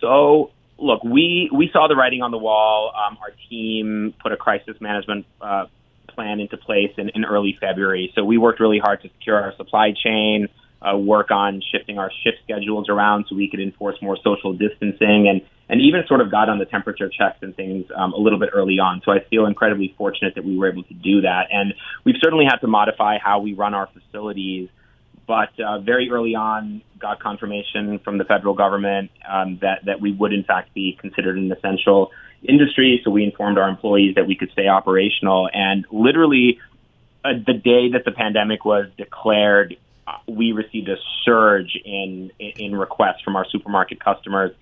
So, look, we we saw the writing on the wall. Um, our team put a crisis management uh, plan into place in, in early February. So we worked really hard to secure our supply chain, uh, work on shifting our shift schedules around so we could enforce more social distancing and and even sort of got on the temperature checks and things um, a little bit early on. So I feel incredibly fortunate that we were able to do that. And we've certainly had to modify how we run our facilities. But uh, very early on, got confirmation from the federal government um, that that we would in fact be considered an essential industry. So we informed our employees that we could stay operational. And literally, uh, the day that the pandemic was declared, we received a surge in in requests from our supermarket customers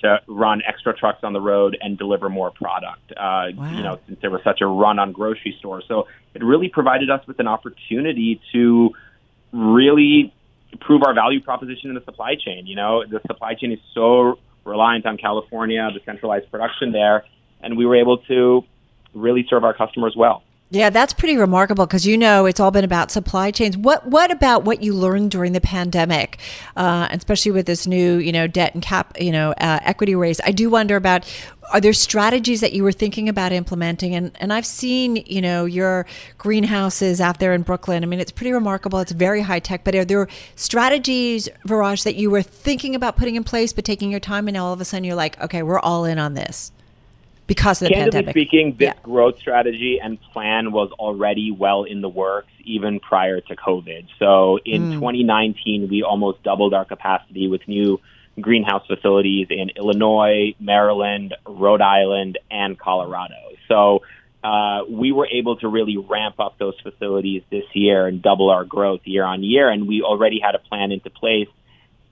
to run extra trucks on the road and deliver more product. Uh, wow. You know, since there was such a run on grocery stores, so it really provided us with an opportunity to really prove our value proposition in the supply chain. You know, the supply chain is so reliant on California, the centralized production there, and we were able to really serve our customers well.
Yeah, that's pretty remarkable because you know it's all been about supply chains. What what about what you learned during the pandemic, uh, especially with this new you know debt and cap you know uh, equity raise? I do wonder about are there strategies that you were thinking about implementing? And and I've seen you know your greenhouses out there in Brooklyn. I mean, it's pretty remarkable. It's very high tech. But are there strategies, Viraj, that you were thinking about putting in place, but taking your time, and all of a sudden you're like, okay, we're all in on this? Because of the
Candidly
pandemic.
speaking, this yeah. growth strategy and plan was already well in the works even prior to COVID. So in mm. 2019, we almost doubled our capacity with new greenhouse facilities in Illinois, Maryland, Rhode Island, and Colorado. So uh, we were able to really ramp up those facilities this year and double our growth year on year. And we already had a plan into place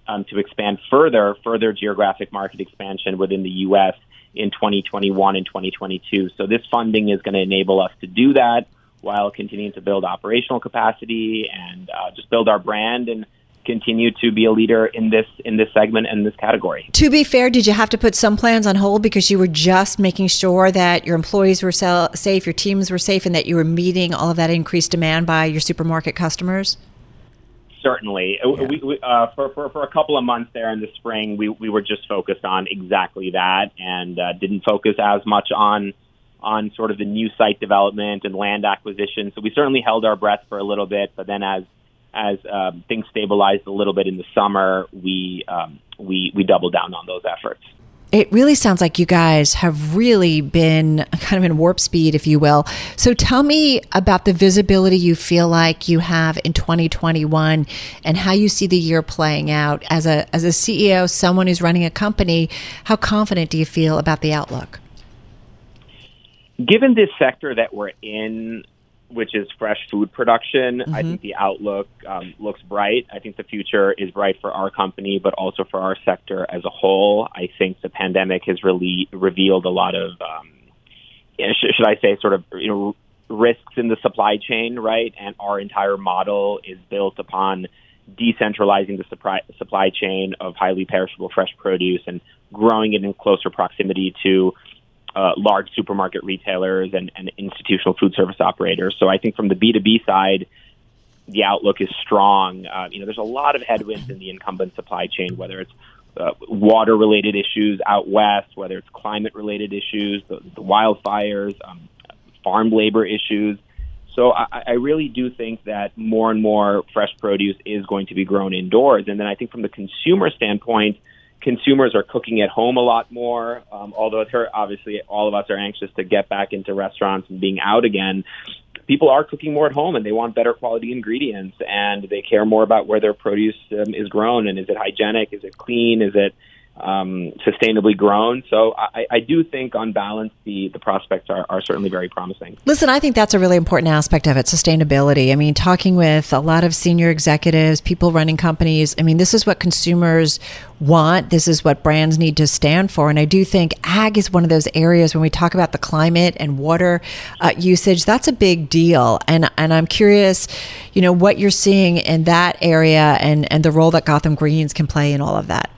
um, to expand further, further geographic market expansion within the U.S in 2021 and 2022. So this funding is going to enable us to do that while continuing to build operational capacity and uh, just build our brand and continue to be a leader in this in this segment and this category.
To be fair, did you have to put some plans on hold because you were just making sure that your employees were safe, your teams were safe, and that you were meeting all of that increased demand by your supermarket customers?
Certainly. Yeah. We, we, uh, for, for, for a couple of months there in the spring, we, we were just focused on exactly that and uh, didn't focus as much on on sort of the new site development and land acquisition. So we certainly held our breath for a little bit, but then as as um, things stabilized a little bit in the summer, we um, we we doubled down on those efforts
it really sounds like you guys have really been kind of in warp speed, if you will. So tell me about the visibility you feel like you have in 2021 and how you see the year playing out. As a, as a CEO, someone who's running a company, how confident do you feel about the outlook?
Given this sector that we're in, which is fresh food production. Mm-hmm. I think the outlook um, looks bright. I think the future is bright for our company, but also for our sector as a whole. I think the pandemic has really revealed a lot of, um, should I say, sort of you know, risks in the supply chain, right? And our entire model is built upon decentralizing the supply, supply chain of highly perishable fresh produce and growing it in closer proximity to uh, large supermarket retailers and, and institutional food service operators. So I think from the B2B side, the outlook is strong. Uh, you know, there's a lot of headwinds in the incumbent supply chain, whether it's uh, water related issues out west, whether it's climate related issues, the, the wildfires, um, farm labor issues. So I, I really do think that more and more fresh produce is going to be grown indoors. And then I think from the consumer standpoint, consumers are cooking at home a lot more. Um, although it's hurt, obviously all of us are anxious to get back into restaurants and being out again. People are cooking more at home and they want better quality ingredients and they care more about where their produce um, is grown and is it hygienic, is it clean, is it um, sustainably grown. So I, I, do think, on balance, the, the prospects are, are certainly very promising.
Listen, I think that's a really important aspect of it sustainability. I mean, talking with a lot of senior executives, people running companies, I mean, this is what consumers want. This is what brands need to stand for. And I do think ag is one of those areas when we talk about the climate and water uh, usage, that's a big deal. And, and I'm curious, you know, what you're seeing in that area and, and the role that Gotham Greens can play in all of that.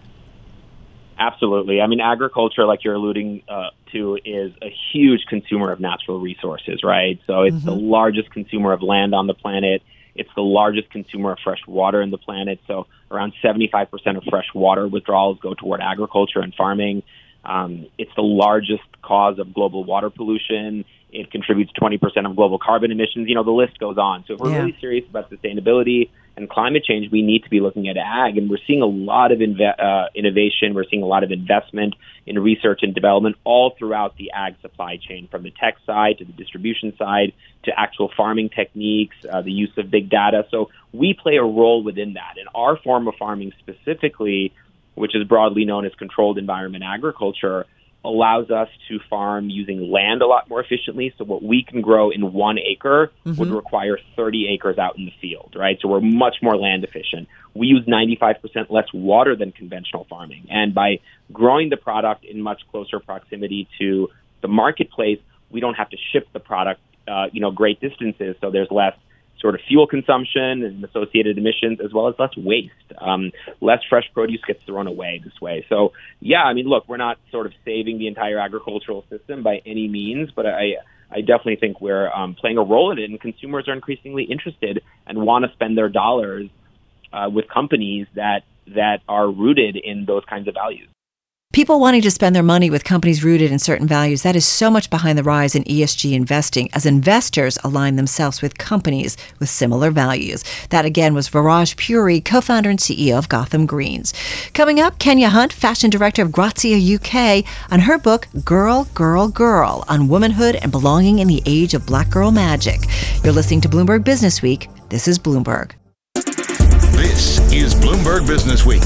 Absolutely. I mean, agriculture, like you're alluding uh, to, is a huge consumer of natural resources, right? So it's mm-hmm. the largest consumer of land on the planet. It's the largest consumer of fresh water in the planet. So around 75% of fresh water withdrawals go toward agriculture and farming. Um, it's the largest cause of global water pollution. It contributes 20% of global carbon emissions. You know, the list goes on. So if we're yeah. really serious about sustainability and climate change, we need to be looking at ag. And we're seeing a lot of inve- uh, innovation. We're seeing a lot of investment in research and development all throughout the ag supply chain, from the tech side to the distribution side to actual farming techniques, uh, the use of big data. So we play a role within that. And our form of farming specifically, which is broadly known as controlled environment agriculture, allows us to farm using land a lot more efficiently. So what we can grow in one acre mm-hmm. would require 30 acres out in the field, right? So we're much more land efficient. We use 95% less water than conventional farming. And by growing the product in much closer proximity to the marketplace, we don't have to ship the product, uh, you know, great distances. So there's less sort of fuel consumption and associated emissions, as well as less waste. Um, less fresh produce gets thrown away this way. So, yeah, I mean, look, we're not sort of saving the entire agricultural system by any means, but I, I definitely think we're um, playing a role in it, and consumers are increasingly interested and want to spend their dollars uh, with companies that that are rooted in those kinds of values.
People wanting to spend their money with companies rooted in certain values, that is so much behind the rise in ESG investing as investors align themselves with companies with similar values. That again was Viraj Puri, co founder and CEO of Gotham Greens. Coming up, Kenya Hunt, fashion director of Grazia UK, on her book Girl, Girl, Girl on womanhood and belonging in the age of black girl magic. You're listening to Bloomberg Business Week. This is Bloomberg.
This is Bloomberg Business Week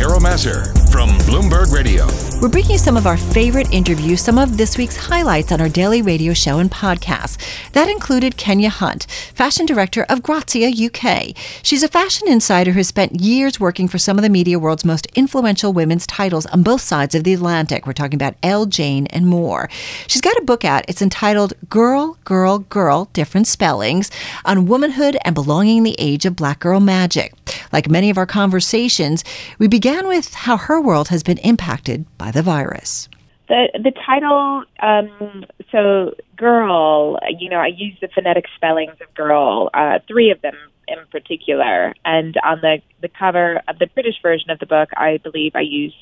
Carol Massar from Bloomberg Radio.
We're bringing you some of our favorite interviews, some of this week's highlights on our daily radio show and podcast. That included Kenya Hunt, fashion director of Grazia UK. She's a fashion insider who spent years working for some of the media world's most influential women's titles on both sides of the Atlantic. We're talking about Elle, Jane, and more. She's got a book out. It's entitled Girl, Girl, Girl, Different Spellings on Womanhood and Belonging in the Age of Black Girl Magic. Like many of our conversations, we began with how her world has been impacted by the virus.
The the title, um, so girl, you know, I use the phonetic spellings of girl, uh, three of them in particular, and on the the cover of the British version of the book, I believe I use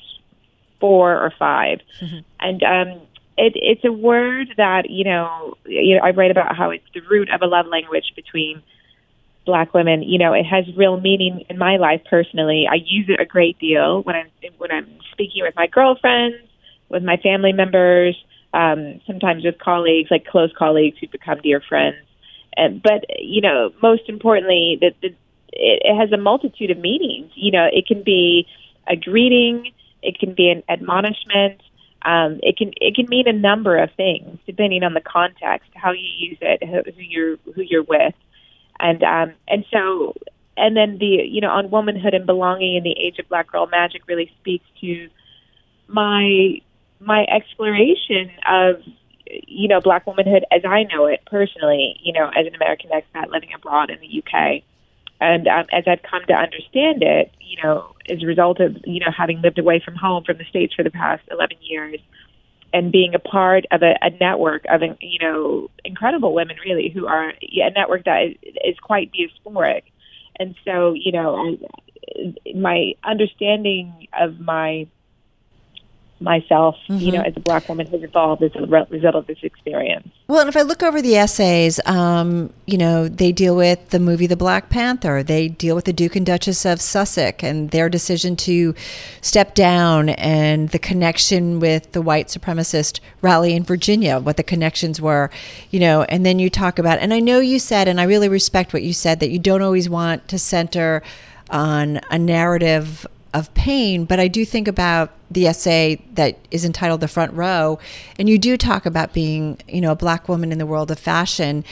four or 5 mm-hmm. and um, it, it's a word that you know, you know, I write about how it's the root of a love language between black women, you know, it has real meaning in my life personally. I use it a great deal when I'm when I'm speaking with my girlfriends, with my family members, um, sometimes with colleagues, like close colleagues who become dear friends. And but you know, most importantly, that it, it has a multitude of meanings. You know, it can be a greeting, it can be an admonishment. Um, it can it can mean a number of things depending on the context, how you use it, who, who you're who you're with and um, and so and then the you know on womanhood and belonging in the age of black girl magic really speaks to my my exploration of you know, black womanhood as I know it personally, you know, as an American expat living abroad in the UK. And um, as I've come to understand it, you know, as a result of, you know, having lived away from home from the States for the past 11 years and being a part of a, a network of, you know, incredible women really who are a network that is, is quite diasporic. And so, you know, my understanding of my myself, mm-hmm. you know, as a black woman has evolved as a result of this experience.
Well, and if I look over the essays, um, you know, they deal with the movie The Black Panther. They deal with the Duke and Duchess of Sussex and their decision to step down and the connection with the white supremacist rally in Virginia, what the connections were, you know, and then you talk about, and I know you said, and I really respect what you said, that you don't always want to center on a narrative of pain, but I do think about the essay that is entitled The Front Row, and you do talk about being, you know, a black woman in the world of fashion.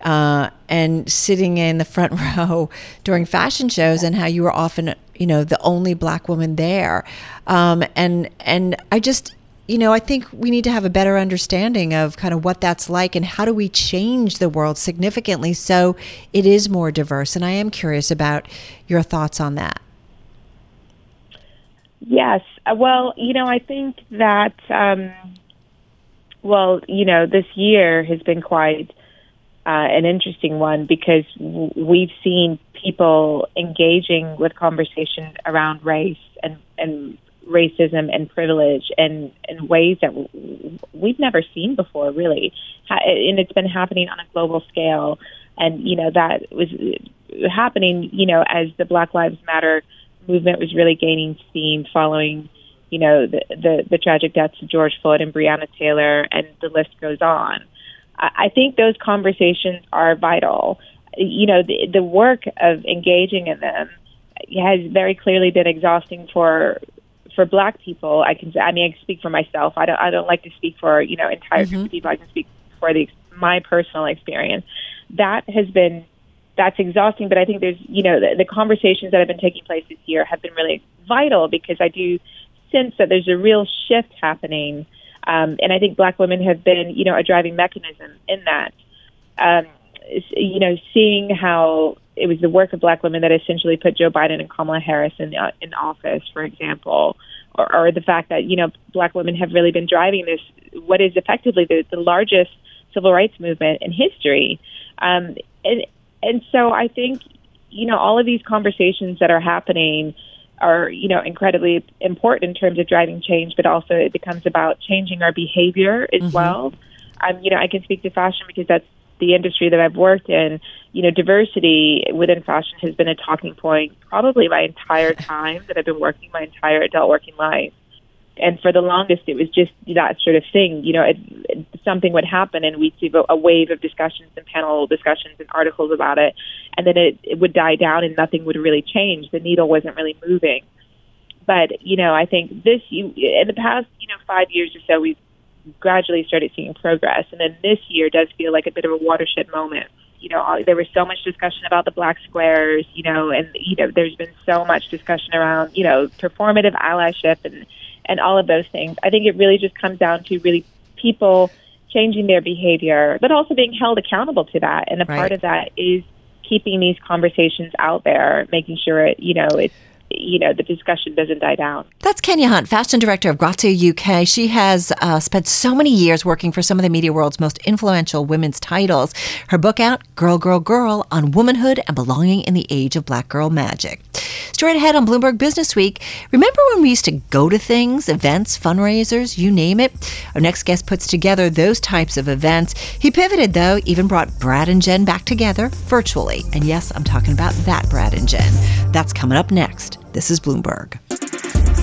Uh, and sitting in the front row during fashion shows, and how you were often, you know, the only black woman there, um, and and I just, you know, I think we need to have a better understanding of kind of what that's like, and how do we change the world significantly so it is more diverse. And I am curious about your thoughts on that.
Yes. Uh, well, you know, I think that, um, well, you know, this year has been quite uh, an interesting one because w- we've seen people engaging with conversation around race and, and racism and privilege in, in ways that w- we've never seen before, really. And it's been happening on a global scale. And, you know, that was happening, you know, as the Black Lives Matter movement was really gaining steam following, you know, the, the, the tragic deaths of George Floyd and Breonna Taylor, and the list goes on. I, I think those conversations are vital. You know, the, the work of engaging in them has very clearly been exhausting for for black people i can i mean i can speak for myself i don't i don't like to speak for you know entire mm-hmm. groups of people i can speak for the my personal experience that has been that's exhausting. But I think there's, you know, the, the conversations that have been taking place this year have been really vital because I do sense that there's a real shift happening. Um, and I think black women have been, you know, a driving mechanism in that. Um, you know, seeing how it was the work of black women that essentially put Joe Biden and Kamala Harris in uh, in office, for example, or, or the fact that you know black women have really been driving this what is effectively the, the largest civil rights movement in history. Um, and, and so I think, you know, all of these conversations that are happening are, you know, incredibly important in terms of driving change, but also it becomes about changing our behavior as mm-hmm. well. Um, you know, I can speak to fashion because that's the industry that I've worked in. You know, diversity within fashion has been a talking point probably my entire time that I've been working my entire adult working life and for the longest it was just that sort of thing you know it, it, something would happen and we'd see a wave of discussions and panel discussions and articles about it. And then it, it would die down and nothing would really change. The needle wasn't really moving. But you know i think this you in the past you know five years or so we've gradually started seeing progress. And then this year does feel like a bit of a watershed moment. You know uh, there was so much discussion about the black squares you know and you know there's been so much discussion around you know performative allyship and and all of those things. I think it really just comes down to really people changing their behavior, but also being held accountable to that. And a right. part of that is keeping these conversations out there, making sure it, you know, it's you know the discussion doesn't die down.
That's Kenya Hunt, fashion director of Grazia UK. She has uh, spent so many years working for some of the media world's most influential women's titles. Her book out, Girl, Girl, Girl, on womanhood and belonging in the age of black girl magic. Straight ahead on Bloomberg Business Week. Remember when we used to go to things, events, fundraisers, you name it? Our next guest puts together those types of events. He pivoted though, even brought Brad and Jen back together virtually. And yes, I'm talking about that Brad and Jen. That's coming up next. This is Bloomberg.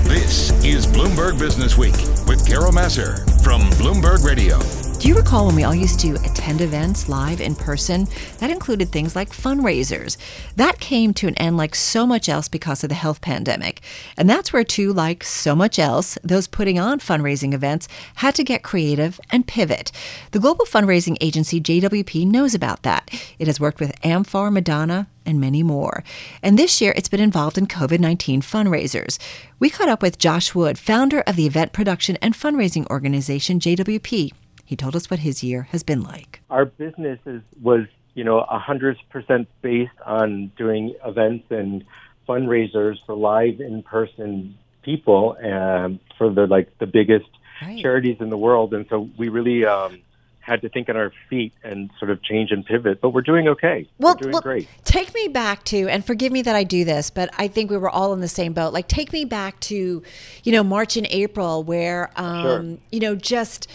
This is Bloomberg Business Week with Carol Massar from Bloomberg Radio.
Do you recall when we all used to attend events live in person? That included things like fundraisers. That came to an end like so much else because of the health pandemic. And that's where, too, like so much else, those putting on fundraising events had to get creative and pivot. The global fundraising agency JWP knows about that. It has worked with amfAR, Madonna, and many more. And this year, it's been involved in COVID 19 fundraisers. We caught up with Josh Wood, founder of the event production and fundraising organization JWP. He told us what his year has been like.
Our business is, was, you know, 100% based on doing events and fundraisers for live in-person people and for the like the biggest right. charities in the world and so we really um had to think on our feet and sort of change and pivot, but we're doing okay.
Well,
we're doing
well,
great.
Take me back to, and forgive me that I do this, but I think we were all in the same boat. Like, take me back to, you know, March and April, where, um, sure. you know, just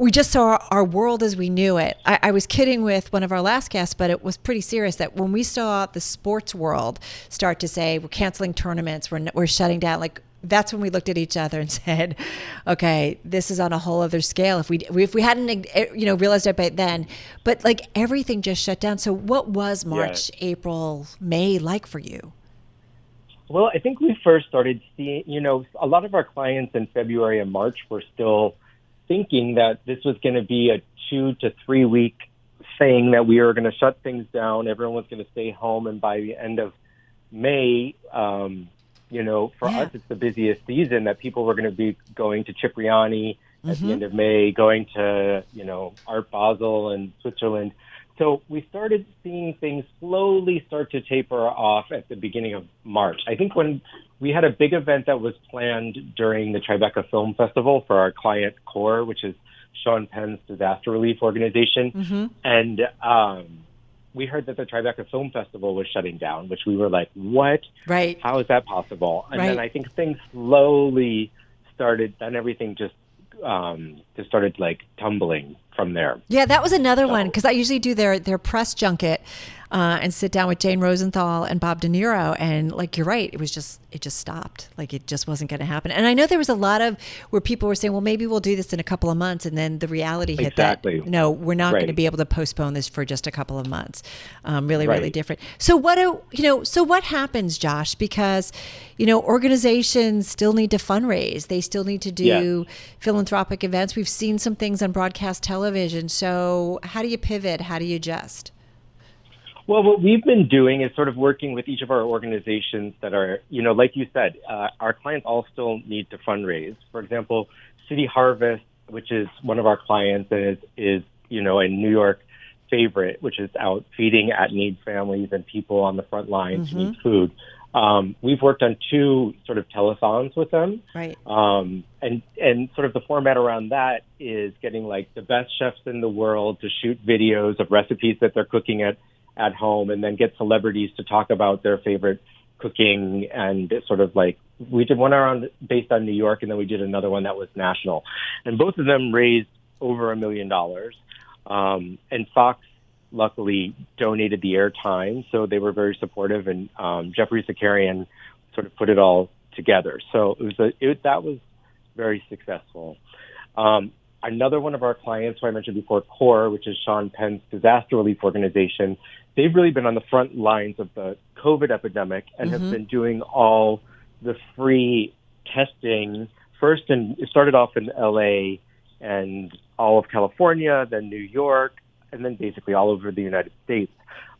we just saw our world as we knew it. I, I, was kidding with one of our last guests, but it was pretty serious that when we saw the sports world start to say we're canceling tournaments, we're, we're shutting down, like that's when we looked at each other and said, "Okay, this is on a whole other scale." If we if we hadn't eh, you know realized it by then, but like everything just shut down. So what was March, yeah. April, May like for you?
Well, I think we first started seeing, you know, a lot of our clients in February and March were still thinking that this was going to be a two to three week thing that we were going to shut things down. Everyone was going to stay home, and by the end of May, um, you know, for yeah. us, it's the busiest season that people were going to be going to Cipriani at mm-hmm. the end of May, going to, you know, Art Basel and Switzerland. So we started seeing things slowly start to taper off at the beginning of March. I think when we had a big event that was planned during the Tribeca Film Festival for our client core, which is Sean Penn's disaster relief organization. Mm-hmm. And um, we heard that the Tribeca Film Festival was shutting down, which we were like, what?
Right.
How is that possible? And
right.
then I think things slowly started, then everything just um, just started like tumbling from there.
Yeah, that was another so. one because I usually do their their press junket uh, and sit down with Jane Rosenthal and Bob De Niro. And like you're right, it was just it just stopped. Like it just wasn't going to happen. And I know there was a lot of where people were saying, well, maybe we'll do this in a couple of months, and then the reality hit
exactly.
that no, we're not right. going to be able to postpone this for just a couple of months. Um, really, right. really different. So what do you know? So what happens, Josh? Because you know organizations still need to fundraise. They still need to do yeah. philanthropic events. We've seen some things on broadcast television. So how do you pivot? How do you adjust?
Well, what we've been doing is sort of working with each of our organizations that are, you know, like you said, uh, our clients all still need to fundraise. For example, City Harvest, which is one of our clients and is, is you know, a New York favorite, which is out feeding at need families and people on the front lines mm-hmm. who need food. Um, we've worked on two sort of telethons with them.
Right.
Um, and, and sort of the format around that is getting like the best chefs in the world to shoot videos of recipes that they're cooking at at home and then get celebrities to talk about their favorite cooking and sort of like we did one around based on New York and then we did another one that was national. And both of them raised over a million dollars. Um, and Fox luckily donated the airtime, so they were very supportive and um, Geoffrey Zakarian sort of put it all together. So it was a, it, that was very successful. Um, another one of our clients who I mentioned before, CORE, which is Sean Penn's disaster relief organization, they've really been on the front lines of the COVID epidemic and mm-hmm. have been doing all the free testing. First, and it started off in LA and all of California, then New York, and then basically all over the United States.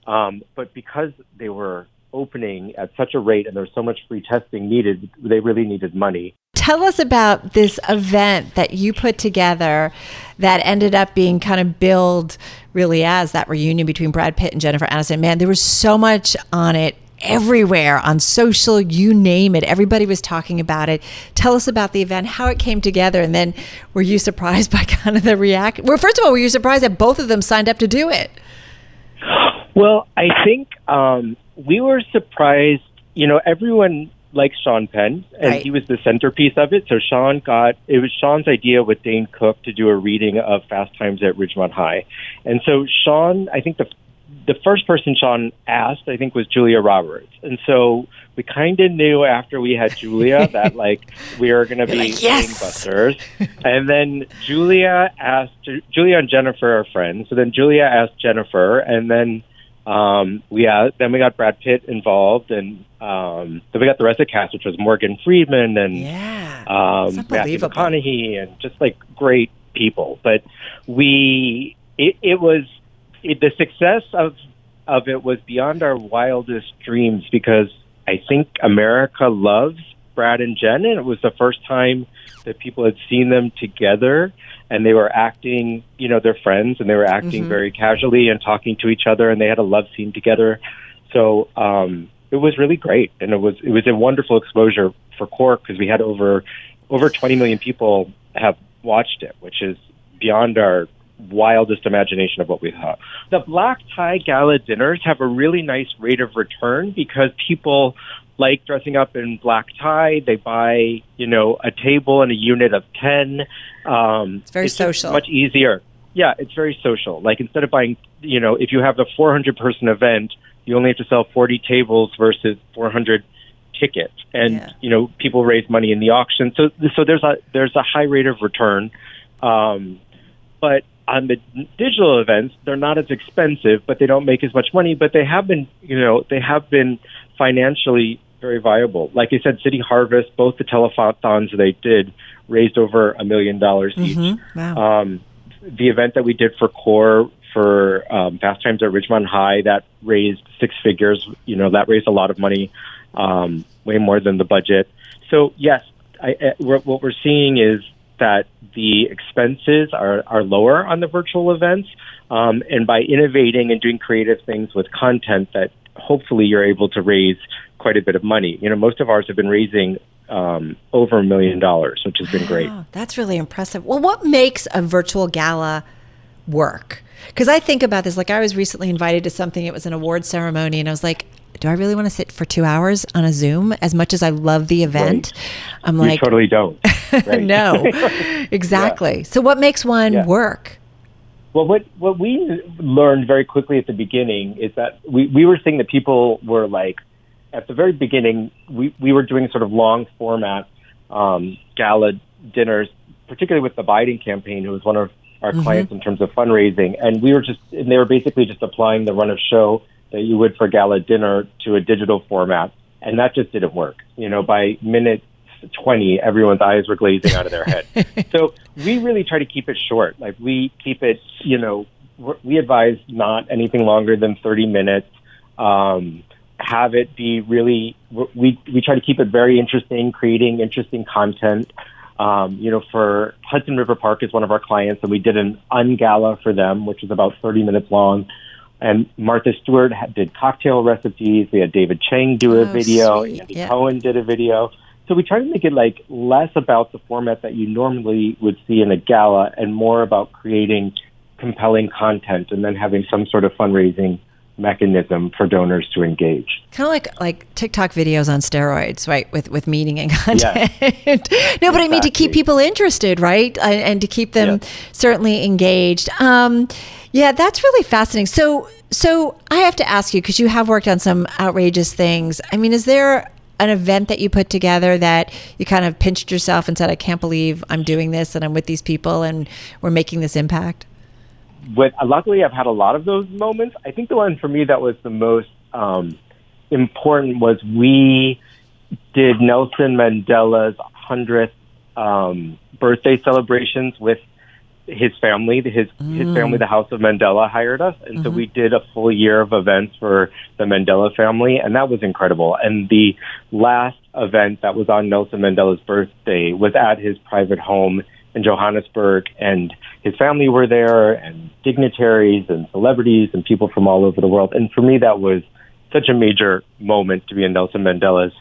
Um, but because they were opening at such a rate and there was so much free testing needed, they really needed money.
Tell us about this event that you put together that ended up being kind of billed really as that reunion between Brad Pitt and Jennifer Aniston. Man, there was so much on it everywhere on social, you name it. Everybody was talking about it. Tell us about the event, how it came together, and then were you surprised by kind of the reaction? Well, first of all, were you surprised that both of them signed up to do it?
Well, I think um, we were surprised. You know, everyone likes Sean Penn, and right. he was the centerpiece of it. So Sean got it was Sean's idea with Dane Cook to do a reading of Fast Times at Ridgemont High, and so Sean, I think the the first person Sean asked, I think, was Julia Roberts, and so we kind of knew after we had Julia that like we were going to be
like, yes!
busters, and then Julia asked Julia and Jennifer are friends, so then Julia asked Jennifer, and then um, we had, then we got Brad Pitt involved, and um, then we got the rest of the cast, which was Morgan Freeman and
yeah,
um, Matthew McConaughey, and just like great people. But we, it, it was it, the success of of it was beyond our wildest dreams because I think America loves Brad and Jen, and it was the first time that people had seen them together, and they were acting, you know, they're friends, and they were acting
Mhm.
very casually and talking to each other, and they had a love scene together. So um, it was really great, and it was it was a wonderful exposure for CORE because we had over over 20 million people have watched it, which is beyond our wildest imagination of what we thought. The black tie gala dinners have a really nice rate of return because people like dressing up in black tie. They buy, you know, a table and a unit of 10. Um, it's
very
just
social.
much easier. Yeah, it's very social. Like instead of buying, you know, if you have a 400 person event, you only have to sell 40 tables versus 400 tickets, and you know people raise money in the auction. So so there's a there's a high rate of return. Um, but on the digital events, they're not as expensive, but they don't make as much money. But they have been, you know, they have been financially very viable. Like I said, City Harvest, both the telethons they did raised over a million dollars each.
Wow.
Um, the event that we did for Core for um, Fast Times at Ridgemont High that raised six figures. You know that raised a lot of money, um, way more than the budget. So yes, I, I, what we're seeing is that the expenses are, are lower on the virtual events, um, and by innovating and doing creative things with content, that hopefully you're able to raise quite a bit of money. You know, most of ours have been raising um, over a million dollars, which has been great.
That's really impressive. Well, what makes a virtual gala work? Because I think about this. Like, I was recently invited to something, it was an award ceremony, and I was like, do I really want to sit for two hours on a Zoom as much as I love the event? I'm
you
like,
totally don't. Right?
no, exactly. So, what makes one
Yeah.
work?
Well, what what we learned very quickly at the beginning is that we, we were seeing that people were like, at the very beginning, we, we were doing sort of long format um, gala dinners, particularly with the Biden campaign, who was one of our
Mhm.
clients in terms of fundraising. And we were just, and they were basically just applying the run of show that you would for gala dinner to a digital format. And that just didn't work. You know, by minute 20, everyone's eyes were glazing out of their head. so we really try to keep it short. Like we keep it, you know, we're- advise not anything longer than 30 minutes. Um, have it be really, we, we try to keep it very interesting, creating interesting content. Um, you know, for Hudson River Park is one of our clients, and we did an ungala for them, which was about 30 minutes long. And Martha Stewart did cocktail recipes. We had David Chang do a
Oh,
video.
sweet.
Andy
Yeah.
Cohen did a video. So we try to make it like less about the format that you normally would see in a gala and more about creating compelling content and then having some sort of fundraising mechanism for donors to engage.
Kind of like like TikTok videos on steroids, right? With with meaning and content. no, but I mean to keep people interested, right? And, and to keep them certainly engaged. Um, yeah, that's really fascinating. So so I have to ask you because you have worked on some outrageous things. I mean, is there an event that you put together that you kind of pinched yourself and said, "I can't believe I'm doing this and I'm with these people and we're making this impact"?
With, luckily, I've had a lot of those moments. I think the one for me that was the most um, important was we did Nelson Mandela's 100th um, birthday celebrations with his family. His his
Mm.
family, the House of Mandela, hired us, and so
Mhm.
we did a full year of events for the Mandela family, and that was incredible. And the last event that was on Nelson Mandela's birthday was at his private home in Johannesburg, and his family were there, and dignitaries and celebrities and people from all over the world. And for me, that was such a major moment to be in Nelson Mandela's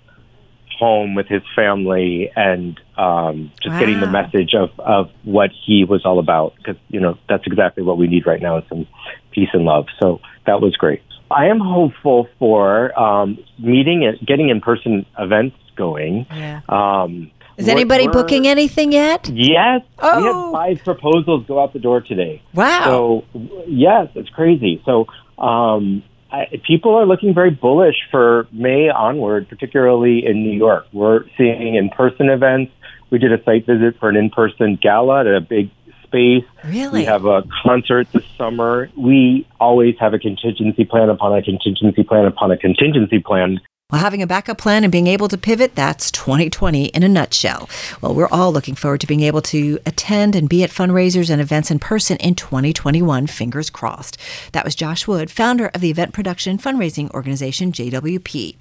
home with his family and um, just getting the message of, of what he was all about. Because, you know, that's exactly what we need right now is some peace and love. So that was great. I am hopeful for um, meeting and getting in person events going.
Yeah.
Um,
Is anybody
we're-
booking anything yet?
Yes. We
Oh.
had five proposals go out the door today.
Wow.
So, yes, it's crazy. So, um, I, people are looking very bullish for May onward, particularly in New York. We're seeing in person events. We did a site visit for an in person gala at a big space.
Really?
We have a concert this summer. We always have a contingency plan upon a contingency plan upon a contingency plan
Well, having a backup plan and being able to pivot, that's 2020 in a nutshell. Well, we're all looking forward to being able to attend and be at fundraisers and events in person in 2021, fingers crossed. That was Josh Wood, founder of the event production fundraising organization JWP.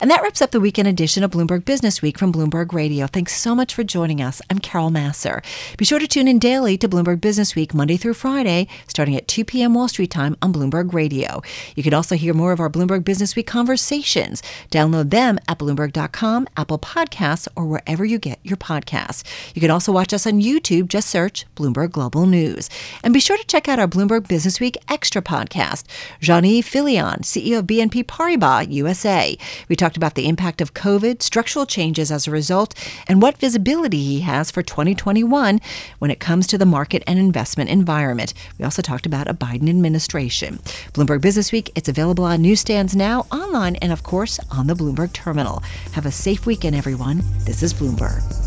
And that wraps up the weekend edition of Bloomberg Business Week from Bloomberg Radio. Thanks so much for joining us. I'm Carol Massar. Be sure to tune in daily to Bloomberg Business Week, Monday through Friday, starting at 2 p.m. Wall Street time on Bloomberg Radio. You can also hear more of our Bloomberg Business Week conversations. Download them at Bloomberg.com, Apple Podcasts, or wherever you get your podcasts. You can also watch us on YouTube. Just search Bloomberg Global News. And be sure to check out our Bloomberg Business Week Extra podcast. Jean-Yves Fillion, CEO of BNP Paribas USA. We talked about the impact of COVID, structural changes as a result, and what visibility he has for 2021 when it comes to the market and investment environment. We also talked about a Biden administration. Bloomberg Business Week, it's available on newsstands now, online, and of course on the Bloomberg terminal. Have a safe weekend, everyone. This is Bloomberg.